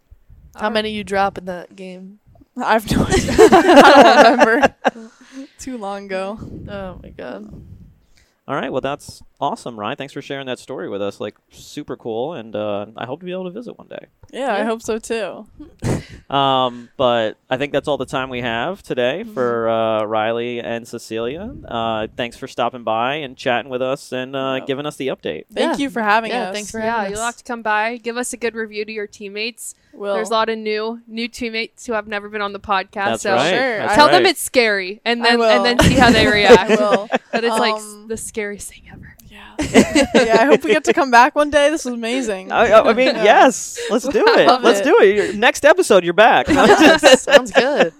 Speaker 8: How many you drop in that game?
Speaker 7: I have no idea. I don't remember. Too long ago.
Speaker 8: Oh my god.
Speaker 1: All right, well that's awesome, Ryan. Thanks for sharing that story with us. Like super cool, and uh, I hope to be able to visit one day.
Speaker 7: Yeah, I hope so too.
Speaker 1: Um, but I think that's all the time we have today
Speaker 7: Mm-hmm.
Speaker 1: for uh, Riley and Cecelia. Uh, thanks for stopping by and chatting with us and uh,
Speaker 7: Yep.
Speaker 1: giving us the update.
Speaker 7: Thank
Speaker 8: Yeah.
Speaker 7: you for having
Speaker 8: Yeah,
Speaker 7: us.
Speaker 8: thanks for
Speaker 2: yeah,
Speaker 8: having us.
Speaker 2: you'll have to come by, give us a good review to your teammates.
Speaker 7: Will.
Speaker 2: There's a lot of new new teammates who have never been on the podcast.
Speaker 1: That's
Speaker 2: so
Speaker 1: right.
Speaker 7: Sure.
Speaker 1: That's
Speaker 2: tell them it's scary, and then and then see how they react.
Speaker 7: will.
Speaker 2: That it's like
Speaker 7: Um,
Speaker 2: the scariest thing ever.
Speaker 7: Yeah. yeah, I hope we get to come back one day. This was amazing.
Speaker 1: I, I I mean,
Speaker 7: Yeah.
Speaker 1: yes, let's do it.
Speaker 7: Love
Speaker 1: Let's
Speaker 7: it.
Speaker 1: do it. Your- Next episode, you're back.
Speaker 8: Sounds good.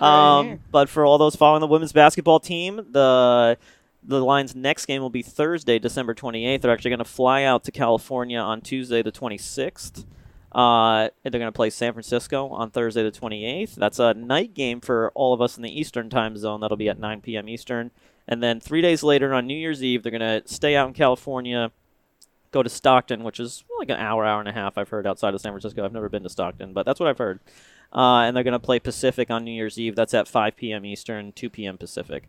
Speaker 1: Um, but for all those following the women's basketball team, the the Lions' next game will be Thursday, December 28th. They're actually going to fly out to California on Tuesday, the 26th. Uh, they're going to play San Francisco on Thursday, the 28th. That's a night game for all of us in the Eastern time zone. That'll be at 9 p.m. Eastern. And then three days later, on New Year's Eve, they're going to stay out in California, go to Stockton, which is like an hour, hour and a half, I've heard, outside of San Francisco. I've never been to Stockton, but that's what I've heard. Uh, and they're going to play Pacific on New Year's Eve. That's at 5 p.m. Eastern, 2 p.m. Pacific.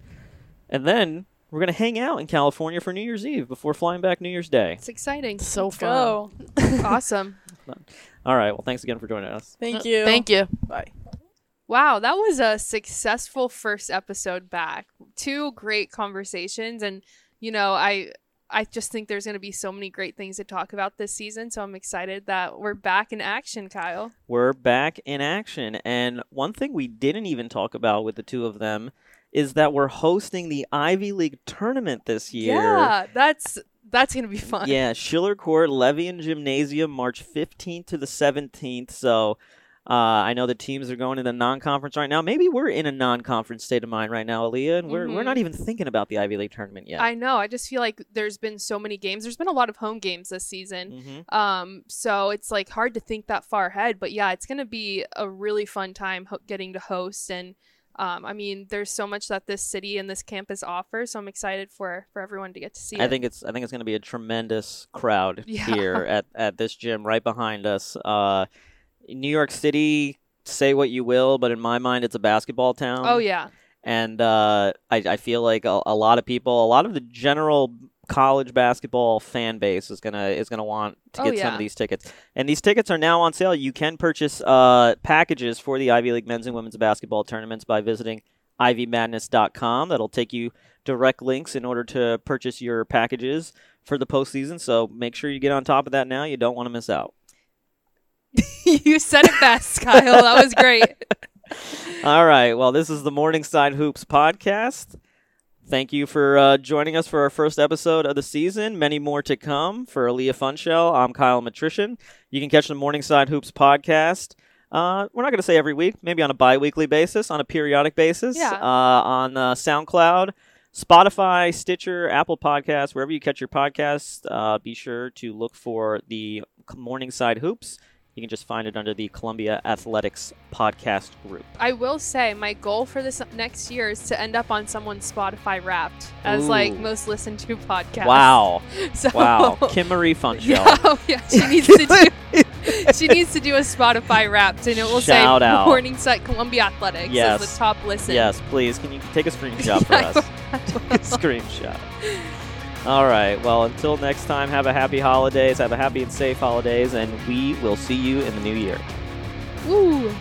Speaker 1: And then we're going to hang out in California for New Year's Eve before flying back New Year's Day.
Speaker 2: It's exciting.
Speaker 8: So fun.
Speaker 7: Go.
Speaker 2: awesome.
Speaker 1: All right. Well, thanks again for joining us.
Speaker 7: Thank uh, you.
Speaker 8: Thank you.
Speaker 7: Bye.
Speaker 2: Wow, that was a successful first episode back. Two great conversations and you know, I I just think there's going to be so many great things to talk about this season, so I'm excited that we're back in action, Kyle.
Speaker 1: We're back in action. And one thing we didn't even talk about with the two of them is that we're hosting the Ivy League tournament this year.
Speaker 2: Yeah, that's that's going to be fun.
Speaker 1: Yeah, Schiller Court, Levien Gymnasium, March 15th to the 17th. So uh, I know the teams are going in the non-conference right now. Maybe we're in a non-conference state of mind right now, Aaliyah, and we're, we're
Speaker 2: Mhm.
Speaker 1: not even thinking about the Ivy League tournament yet.
Speaker 2: I know. I just feel like there's been so many games. There's been a lot of home games this season.
Speaker 1: hmm
Speaker 2: Um, so it's like hard to think that far ahead, but yeah, it's gonna be a really fun time ho- getting to host, and um, I mean, there's so much that this city and this campus offers, so I'm excited for for everyone to get to see
Speaker 1: I
Speaker 2: it.
Speaker 1: think it's I think it's going to be a tremendous crowd
Speaker 2: Yeah.
Speaker 1: here at, at this gym right behind us. Uh, New York City, say what you will, but in my mind, it's a basketball town.
Speaker 2: oh yeah,
Speaker 1: and uh, I, I feel like a, a lot of people, a lot of the general college basketball fan base is gonna is gonna want to
Speaker 2: Oh,
Speaker 1: get some of these tickets. And these tickets are now on sale. You can purchase uh, packages for the Ivy League men's and women's basketball tournaments by visiting ivymadness.com. That'll take you direct links in order to purchase your packages for the postseason. So make sure you get on top of that now. You don't want to miss out.
Speaker 2: you said it best, Kyle. That was great.
Speaker 1: All right. Well, this is the Morningside Hoops podcast. Thank you for uh, joining us for our first episode of the season. Many more to come. For Aaliyah Funshell, I'm Kyle Matrician. You can catch the Morningside Hoops podcast. Uh, we're not going to say every week, maybe on a bi weekly basis, on a periodic basis.
Speaker 2: Yeah.
Speaker 1: Uh, on uh, SoundCloud, Spotify, Stitcher, Apple Podcasts, wherever you catch your podcasts, uh, be sure to look for the Morningside Hoops. You can just find it under the Columbia Athletics podcast group.
Speaker 2: I will say my goal for this next year is to end up on someone's Spotify Wrapped as like most listened to podcast.
Speaker 1: Wow.
Speaker 2: So
Speaker 1: Wow. Kim Marie Funshell.
Speaker 2: Yeah, oh, yeah, she needs to do. she needs to do a Spotify Wrapped, and it will
Speaker 1: Shout
Speaker 2: say
Speaker 1: out.
Speaker 2: Morningside Columbia Athletics
Speaker 1: Yes.
Speaker 2: as the top listen.
Speaker 1: Yes, please. Can you take a screenshot for
Speaker 2: Yeah,
Speaker 1: us? screenshot. All right. Well, until next time, have a happy holidays. Have a happy and safe holidays, and we will see you in the new year.
Speaker 2: Woo.